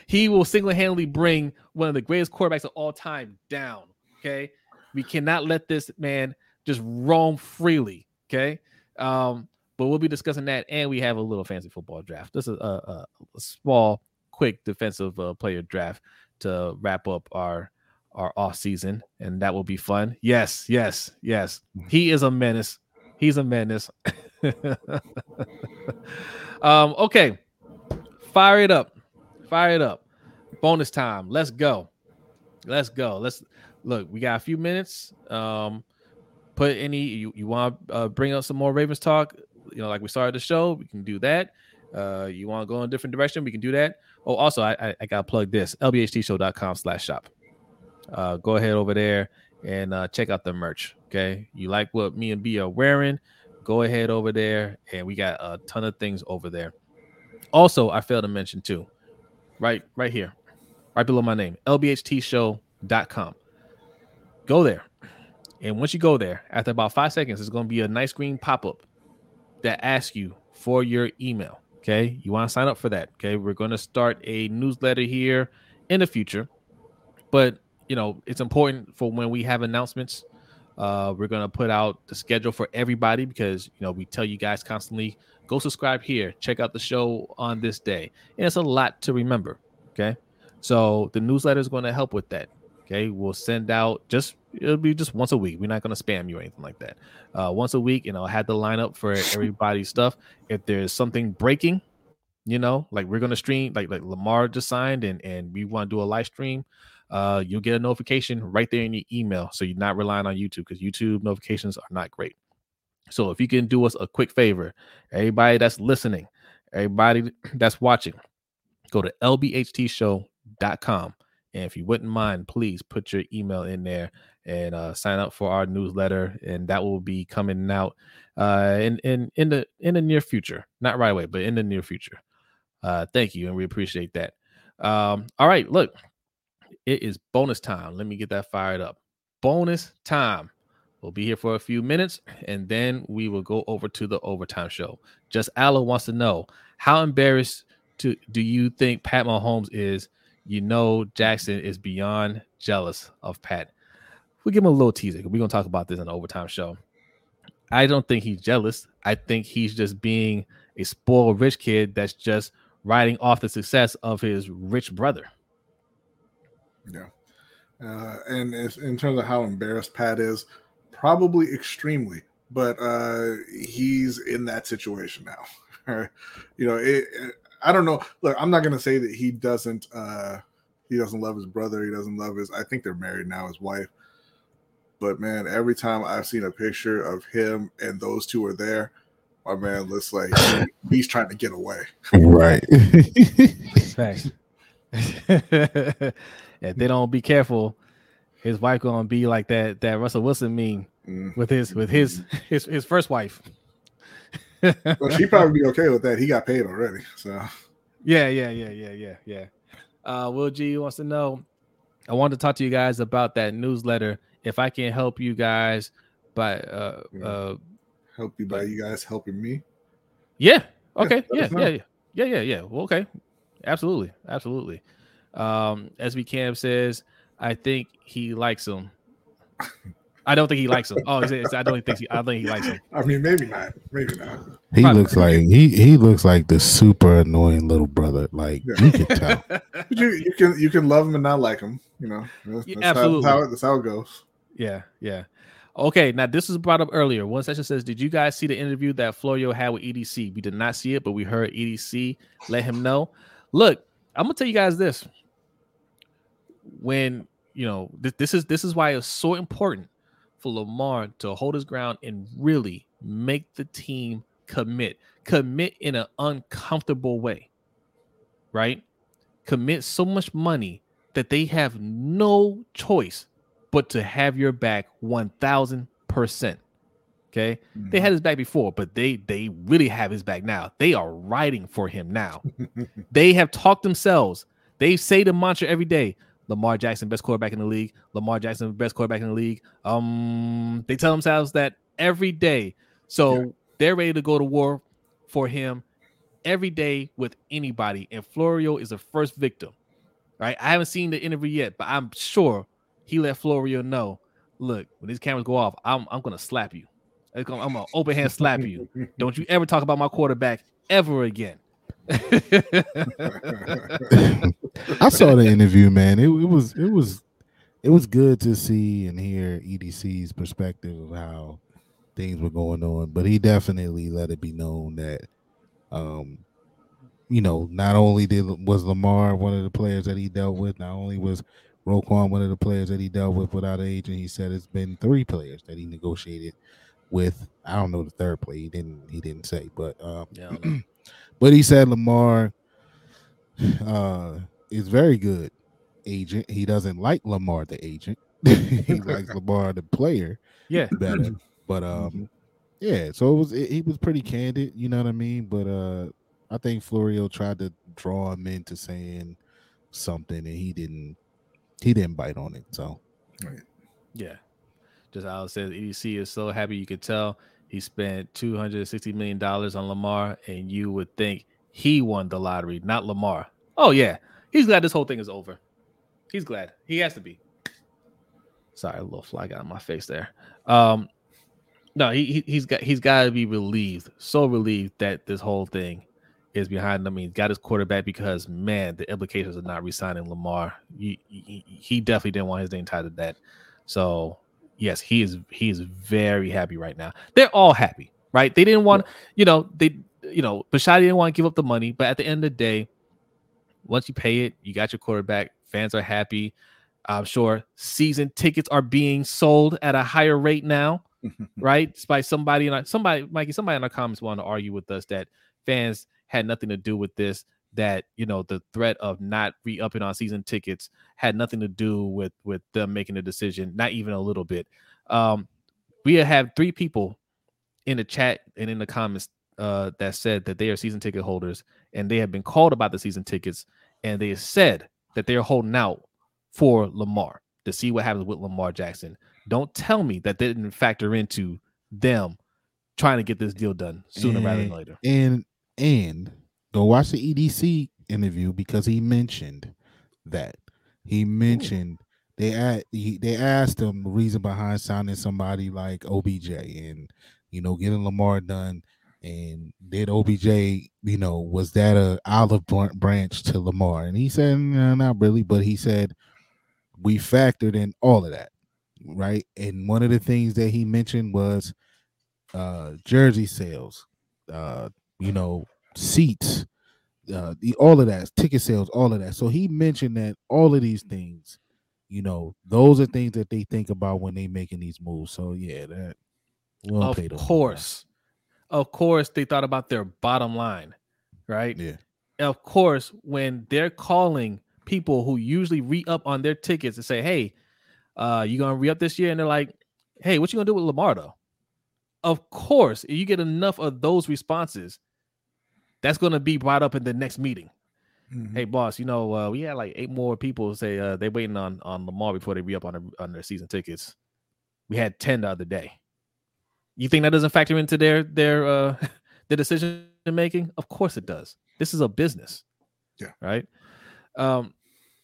he will single-handedly bring one of the greatest quarterbacks of all time down. Okay, we cannot let this man just roam freely. Okay, um, but we'll be discussing that, and we have a little fancy football draft. This is a, a, a small, quick defensive uh, player draft to wrap up our our off season, and that will be fun. Yes, yes, yes. He is a menace. He's a menace. um, okay. Fire it up. Fire it up. Bonus time. Let's go. Let's go. Let's look. We got a few minutes. Um, put any you, you want to uh, bring up some more Ravens talk, you know, like we started the show, we can do that. Uh, you want to go in a different direction, we can do that. Oh, also, I I, I gotta plug this lbhtshow.com slash shop. Uh, go ahead over there and uh, check out the merch. Okay, you like what me and B are wearing? Go ahead over there, and we got a ton of things over there. Also, I failed to mention too, right, right here, right below my name, lbhtshow.com. Go there, and once you go there, after about five seconds, it's going to be a nice green pop up that asks you for your email. Okay, you want to sign up for that? Okay, we're going to start a newsletter here in the future, but you know it's important for when we have announcements. Uh, we're gonna put out the schedule for everybody because you know we tell you guys constantly go subscribe here, check out the show on this day, and it's a lot to remember. Okay, so the newsletter is going to help with that. Okay, we'll send out just it'll be just once a week. We're not going to spam you or anything like that. Uh, once a week, and I'll have the lineup for everybody's stuff. If there's something breaking, you know, like we're going to stream, like like Lamar just signed, and and we want to do a live stream uh, you'll get a notification right there in your email. So you're not relying on YouTube because YouTube notifications are not great. So if you can do us a quick favor, everybody that's listening, everybody that's watching, go to lbhtshow.com. And if you wouldn't mind, please put your email in there and uh, sign up for our newsletter. And that will be coming out uh, in, in, in the in the near future. Not right away, but in the near future. Uh, thank you. And we appreciate that. Um, all right, look, it is bonus time. Let me get that fired up. Bonus time. We'll be here for a few minutes and then we will go over to the overtime show. Just Allo wants to know how embarrassed to do you think Pat Mahomes is? You know, Jackson is beyond jealous of Pat. We'll give him a little teaser. We're gonna talk about this in the overtime show. I don't think he's jealous. I think he's just being a spoiled rich kid that's just riding off the success of his rich brother. Yeah. Uh, and in terms of how embarrassed Pat is, probably extremely, but uh, he's in that situation now. you know, it, I don't know. Look, I'm not gonna say that he doesn't. Uh, he doesn't love his brother. He doesn't love his. I think they're married now. His wife. But man, every time I've seen a picture of him and those two are there, my man looks like he's trying to get away. Right. Facts. if they don't be careful, his wife gonna be like that that Russell Wilson meme Mm. with his with his his his first wife. Well, she probably be okay with that. He got paid already. So Yeah, yeah, yeah, yeah, yeah, yeah. Uh, Will G wants to know. I wanted to talk to you guys about that newsletter. If I can help you guys by uh uh help you by you guys helping me. yeah, okay, yeah, yeah, yeah, yeah, yeah, yeah. Well, okay, absolutely, absolutely. Um, SB Cam says, I think he likes him. I don't think he likes him. Oh, he says, I don't think he. I think he likes him. I mean, maybe not. Maybe not. He Probably. looks like he he looks like the super annoying little brother. Like Yeah. you can tell. But you, you can you can love him and not like him. You know, that's, Yeah, that's absolutely. How, that's, how, that's how it goes. Yeah, yeah. Okay, now this was brought up earlier. One session says, Did you guys see the interview that Florio had with EDC? We did not see it, but we heard EDC let him know. Look, I'm gonna tell you guys this. When you know this, this is this is why it's so important for Lamar to hold his ground and really make the team commit. Commit in an uncomfortable way. Right? Commit so much money that they have no choice but to have your back 1000%. Okay? They had mm-hmm. his back before, but they they really have his back now. They are riding for him now. they have talked themselves. They say the mantra every day. Lamar Jackson, best quarterback in the league. Lamar Jackson, best quarterback in the league. Um, they tell themselves that every day. So Yeah. they're ready to go to war for him every day with anybody. And Florio is the first victim. Right? I haven't seen the interview yet, but I'm sure he let Florio know. Look, when these cameras go off, I'm I'm gonna slap you. I'm I'm gonna open hand slap you. Don't you ever talk about my quarterback ever again. I saw the interview, man. It, it was it was it was good to see and hear EDC's perspective of how things were going on. But he definitely let it be known that, um, you know, not only did was Lamar one of the players that he dealt with, not only was Roquan one of the players that he dealt with without agent. He said it's been three players that he negotiated with. I don't know the third play. He didn't he didn't say, but um, Yeah, I don't know. but he said Lamar uh, is very good agent. He doesn't like Lamar the agent. he likes Lamar the player yeah, better. But um, yeah. So it was it, he was pretty candid. You know what I mean? But uh, I think Florio tried to draw him into saying something, and he didn't. He didn't bite on it. So right. yeah. Just Alex says EDC is so happy you could tell he spent two hundred sixty million dollars on Lamar, and you would think he won the lottery, not Lamar. Oh yeah, he's glad this whole thing is over. He's glad. He has to be. Sorry, a little fly got on my face there. Um, no, he, he he's got he's got to be relieved, so relieved that this whole thing is behind him. He's got his quarterback because man, the implications of not resigning Lamar. He, he, he definitely didn't want his name tied to that. So yes, he is he is very happy right now. They're all happy, right? They didn't want, you know, they you know, Bisciotti didn't want to give up the money, but at the end of the day, once you pay it, you got your quarterback. Fans are happy. I'm sure season tickets are being sold at a higher rate now, right? Despite somebody in our, somebody, Mikey, somebody in our comments want to argue with us that fans had nothing to do with this. That you know the threat of not re-upping on season tickets had nothing to do with with them making a decision, not even a little bit. Um, we have three people in the chat and in the comments uh, that said that they are season ticket holders and they have been called about the season tickets and they said that they're holding out for Lamar to see what happens with Lamar Jackson. Don't tell me that they didn't factor into them trying to get this deal done sooner rather than later. And and go watch the EDC interview because he mentioned that. He mentioned they they asked him the reason behind signing somebody like OBJ and you know getting Lamar done. And did OBJ, you know, was that a olive branch to Lamar? And he said, no, not really. But he said we factored in all of that, right? And one of the things that he mentioned was uh jersey sales, uh, you know, seats, uh, the all of that, ticket sales, all of that. So he mentioned that all of these things, you know, those are things that they think about when they making these moves. So yeah, that we'll Of course. Of course, they thought about their bottom line, right? Yeah. Of course, when they're calling people who usually re up on their tickets and say, Hey, uh, you gonna re up this year? And they're like, Hey, what you gonna do with Lamar though? Of course, if you get enough of those responses, that's gonna be brought up in the next meeting. Mhm. Hey, boss, you know, uh, we had like eight more people say uh, they're waiting on on Lamar before they re up on their, on their season tickets. We had ten the other day. You think that doesn't factor into their their uh their decision making? Of course it does. This is a business. Yeah. Right. Um,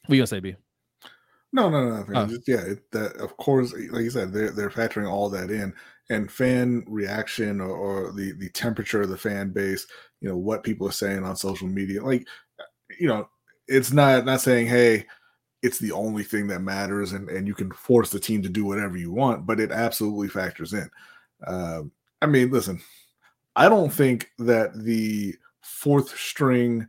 what you gonna say, B? No, no, no. Oh. Just, yeah, it, that of course, like you said, they're they're factoring all that in, and fan reaction or, or the the temperature of the fan base. You know what people are saying on social media. Like, you know, it's not not saying, hey, it's the only thing that matters, and and you can force the team to do whatever you want, but it absolutely factors in. Um, I mean, listen, I don't think that the fourth string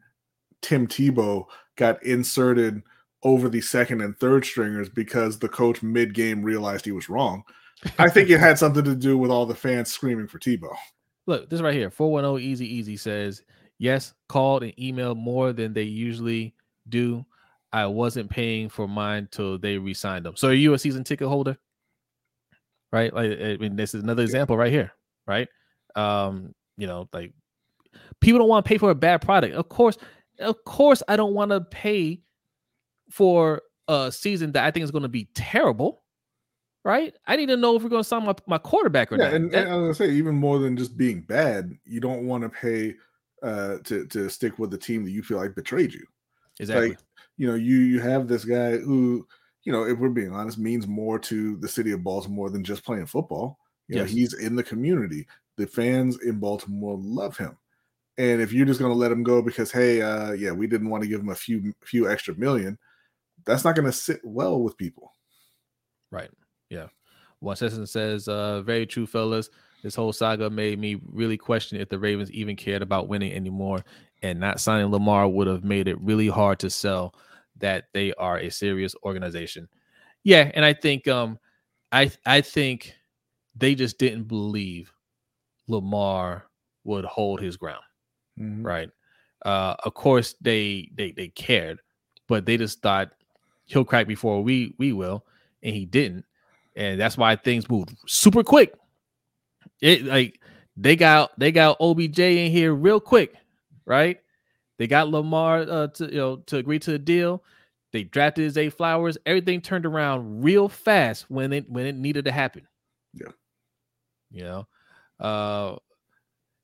Tim Tebow got inserted over the second and third stringers because the coach mid game realized he was wrong. I think it had something to do with all the fans screaming for Tebow. Look, this right here. 410 Easy Easy says, Yes, called and emailed more than they usually do. I wasn't paying for mine till they re-signed them. So are you a season ticket holder? Right? Like I mean, this is another example right here, right? Um, you know, like people don't want to pay for a bad product. Of course, of course, I don't want to pay for a season that I think is going to be terrible. Right? I need to know if we're going to sign my, my quarterback or Yeah, not. and, That- and I was gonna say, even more than just being bad, you don't want to pay uh, to to stick with the team that you feel like betrayed you. exactly. Like, you know, you you have this guy who, you know, if we're being honest, means more to the city of Baltimore than just playing football. You know, he's in the community. The fans in Baltimore love him. And if you're just going to let him go because hey, uh, yeah, we didn't want to give him a few few extra million, that's not going to sit well with people. Right. Yeah. One citizen says, uh, very true, fellas. This whole saga made me really question if the Ravens even cared about winning anymore. And not signing Lamar would have made it really hard to sell that they are a serious organization. Yeah, and I think um I I think they just didn't believe Lamar would hold his ground. right? Uh, of course they they they cared, but they just thought he'll crack before we we will, and he didn't, and that's why things moved super quick. It like they got they got OBJ in here real quick, right? They got Lamar uh, to you know to agree to the deal. They drafted Zay Flowers. Everything turned around real fast when it when it needed to happen. Yeah. You know, uh,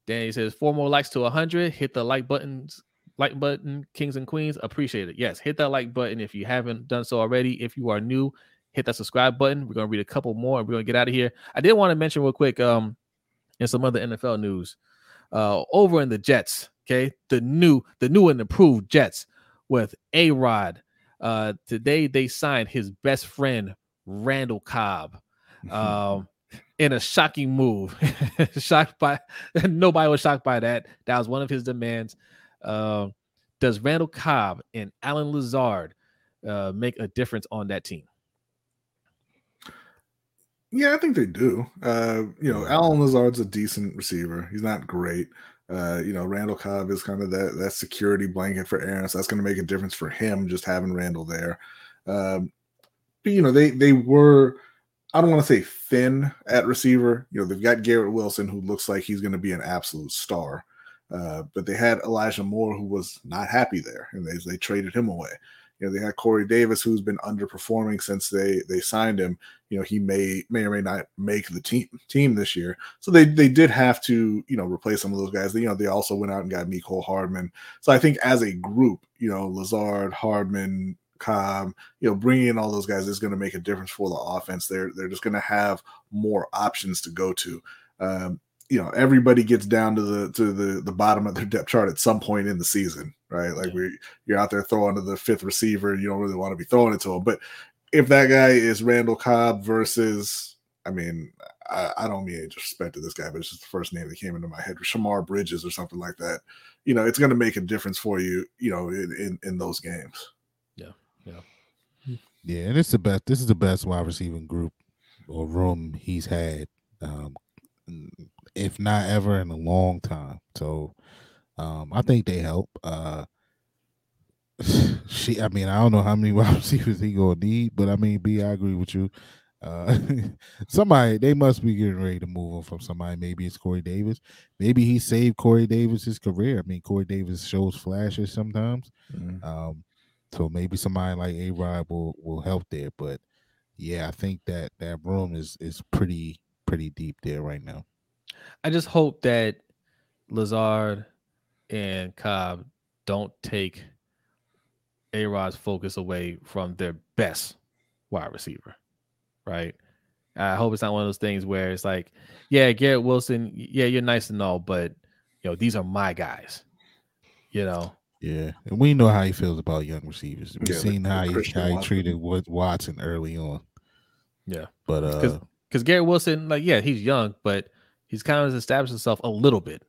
Danny says four more likes to 100. Hit the like buttons, like button, kings and queens. Appreciate it. Yes, hit that like button if you haven't done so already. If you are new, hit that subscribe button. We're gonna read a couple more and we're gonna get out of here. I did want to mention real quick, um, in some other NFL news, uh, over in the Jets. Okay, the new, the new and improved Jets with A Rod. Uh, today they signed his best friend Randall Cobb. Um, in a shocking move. shocked by nobody was shocked by that. That was one of his demands. Uh, does Randall Cobb and Allen Lazard uh, make a difference on that team? Yeah, I think they do. Uh, you know, Allen Lazard's a decent receiver. He's not great. Uh, you know, Randall Cobb is kind of that that security blanket for Aaron, so that's going to make a difference for him just having Randall there. Um, but you know, they they were I don't want to say thin at receiver. You know, they've got Garrett Wilson, who looks like he's going to be an absolute star. Uh, but they had Elijah Moore, who was not happy there, and they they traded him away. You know, they had Corey Davis, who's been underperforming since they they signed him. You know, he may may or may not make the team team this year. So they they did have to you know replace some of those guys. You know, they also went out and got Mecole Hardman. So I think as a group, you know, Lazard, Hardman, Cobb, you know, bringing in all those guys is going to make a difference for the offense. They're they're just going to have more options to go to. Um, you know, everybody gets down to the to the the bottom of their depth chart at some point in the season, right? Like we you're out there throwing to the fifth receiver, you don't really want to be throwing it to him. But if that guy is Randall Cobb versus, I mean, I, I don't mean any disrespect to this guy, but it's just the first name that came into my head, Shamar Bridges or something like that. You know, it's going to make a difference for you, you know, in, in, in those games. Yeah, yeah, yeah. And it's the best. This is the best wide receiving group or room he's had, um, if not ever in a long time. So, um, I think they help. Uh, she, I mean, I don't know how many wide receivers he gonna need, but I mean, B, I agree with you. Uh, somebody they must be getting ready to move on from somebody. Maybe it's Corey Davis. Maybe he saved Corey Davis's career. I mean, Corey Davis shows flashes sometimes. Mm-hmm. Um, so maybe somebody like A Rod will will help there. But yeah, I think that that room is is pretty pretty deep there right now. I just hope that Lazard and Cobb don't take A Rod's focus away from their best wide receiver right? I hope it's not one of those things where it's like, yeah, Garrett Wilson, yeah, you're nice and all, but you know, these are my guys. You know. Yeah, and we know how he feels about young receivers. We've yeah, seen how he how he treated Watson early on. Yeah, but uh, because Garrett Wilson, like, yeah, he's young, but he's kind of established himself a little bit.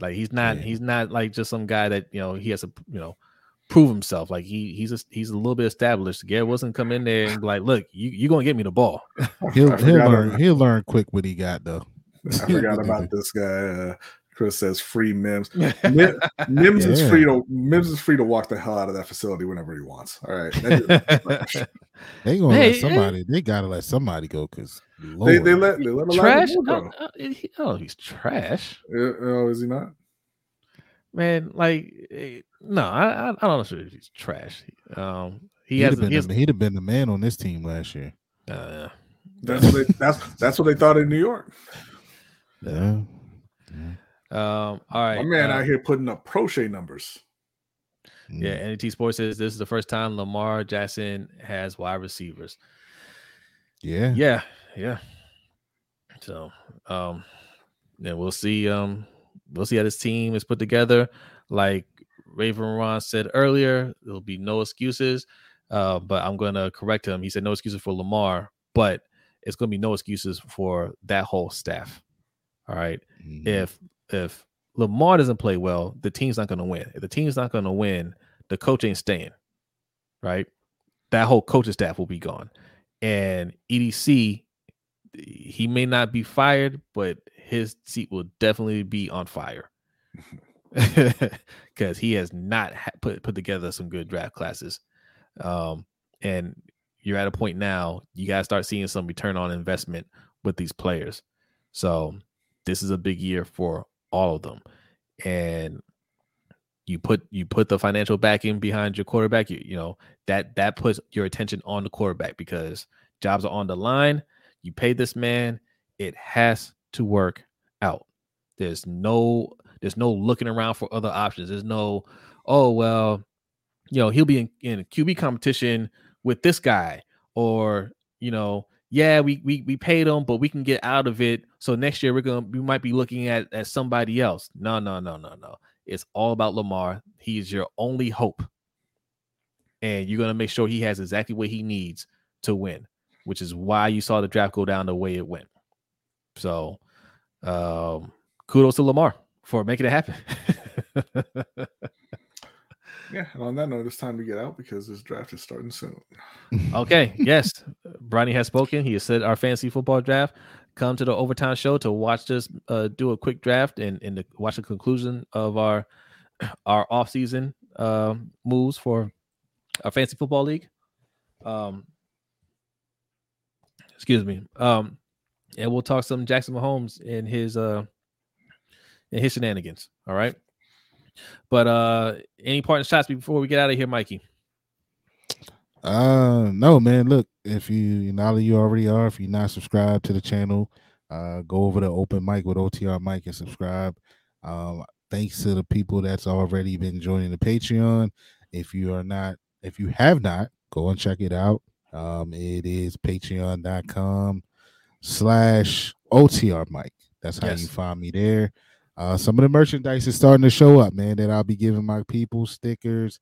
Like he's not, yeah. he's not like just some guy that you know he has to, you know, prove himself. Like he he's a, he's a little bit established. Garrett Wilson come in there and be like, look, you you gonna get me the ball. he'll he'll learn about, he'll learn quick what he got though. I forgot about this guy. Uh, Chris says free Mims. Mims, Mims yeah. is free to Mims is free to walk the hell out of that facility whenever he wants. All right. they gonna hey, let somebody. Hey. They gotta let somebody go because they, they let they let a trash. Oh, uh, oh, he's trash. Uh, oh, is he not? Man, like eh, no, I I, I don't know if he's trash. Um, he he'd has, have been, he has, he'd have been the man on this team last year. Uh, that's what they, that's that's what they thought in New York. Yeah. yeah. Um. All right. My man uh, out here putting up Proche numbers. Yeah. Mm. NET Sports says this is the first time Lamar Jackson has wide receivers. Yeah. Yeah. Yeah. So, um, then we'll see. Um, we'll see how this team is put together. Like Raven Ron said earlier, there'll be no excuses. Uh, but I'm gonna correct him. He said no excuses for Lamar, but it's gonna be no excuses for that whole staff. All right. mm-hmm. If if Lamar doesn't play well, the team's not gonna win. If the team's not gonna win, the coach ain't staying. Right. That whole coaching staff will be gone. And EDC, he may not be fired, but his seat will definitely be on fire because he has not ha- put put together some good draft classes. Um, and you're at a point now you got to start seeing some return on investment with these players. So this is a big year for all of them, and you put you put the financial backing behind your quarterback. You, you know that that puts your attention on the quarterback because jobs are on the line. You pay this man; it has to work out. There's no there's no looking around for other options. There's no, oh well, you know, he'll be in, in QB competition with this guy, or you know, yeah, we we we paid him, but we can get out of it. So next year we're gonna we might be looking at at somebody else. No, no, no, no, no. It's all about Lamar. He's your only hope. And you're gonna make sure he has exactly what he needs to win, which is why you saw the draft go down the way it went. So um, kudos to Lamar for making it happen. yeah, and on that note, it's time to get out because this draft is starting soon. okay, yes. Brodny has spoken. He has said our fantasy football draft. Come to the overtime show to watch us uh, do a quick draft and, and the, watch the conclusion of our our off season uh, moves for our fantasy football league. Um, excuse me. Um, and we'll talk some Jackson Mahomes and his uh and his shenanigans. All right. But uh any parting shots before we get out of here, Mikey? Uh, no, man. Look, if you not that you already are, if you're not subscribed to the channel, uh, go over to Open Mic with OTR Mike and subscribe. Um, thanks to the people that's already been joining the Patreon. If you are not, if you have not, go and check it out. Um, it is patreon.com slash OTR Mike. That's how Yes. you find me there. Uh, some of the merchandise is starting to show up, man, that I'll be giving my people stickers,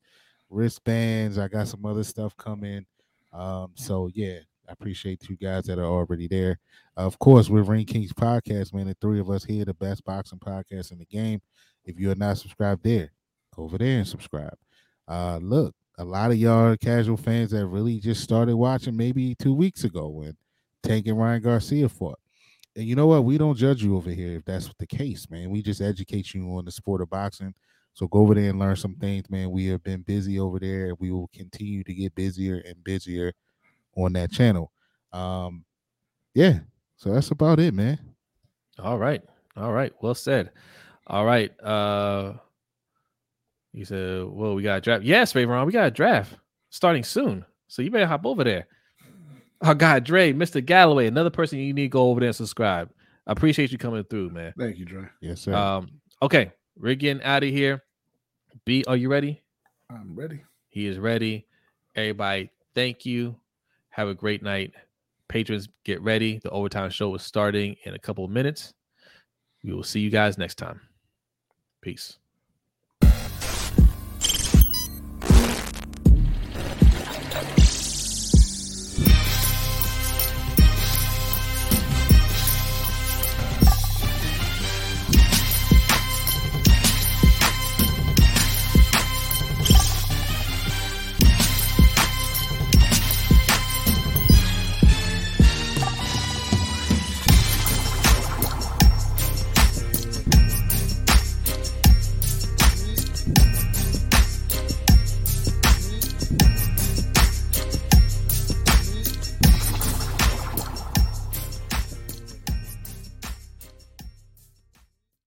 wristbands. I got some other stuff coming. Um, so yeah, I appreciate you guys that are already there. of course, we're Ring Kings Podcast, man. The three of us here, the best boxing podcast in the game. If you are not subscribed there, go over there and subscribe. Uh, look, a lot of y'all casual fans that really just started watching maybe two weeks ago when Tank and Ryan Garcia fought. And you know what? We don't judge you over here if that's the case, man. We just educate you on the sport of boxing. So go over there and learn some things, man. We have been busy over there, and we will continue to get busier and busier on that channel. Um, yeah. So that's about it, man. All right. All right. Well said. All right. Uh you said, well, we got a draft. Yes, Ravon, we got a draft starting soon. So you better hop over there. Our guy Dre, Mr. Galloway, another person you need to go over there and subscribe. I appreciate you coming through, man. Thank you, Dre. Yes, sir. Um, okay, we're getting out of here. B, are you ready? I'm ready. He is ready. Everybody, thank you. Have a great night. Patrons, get ready. The overtime show is starting in a couple of minutes. We will see you guys next time. Peace.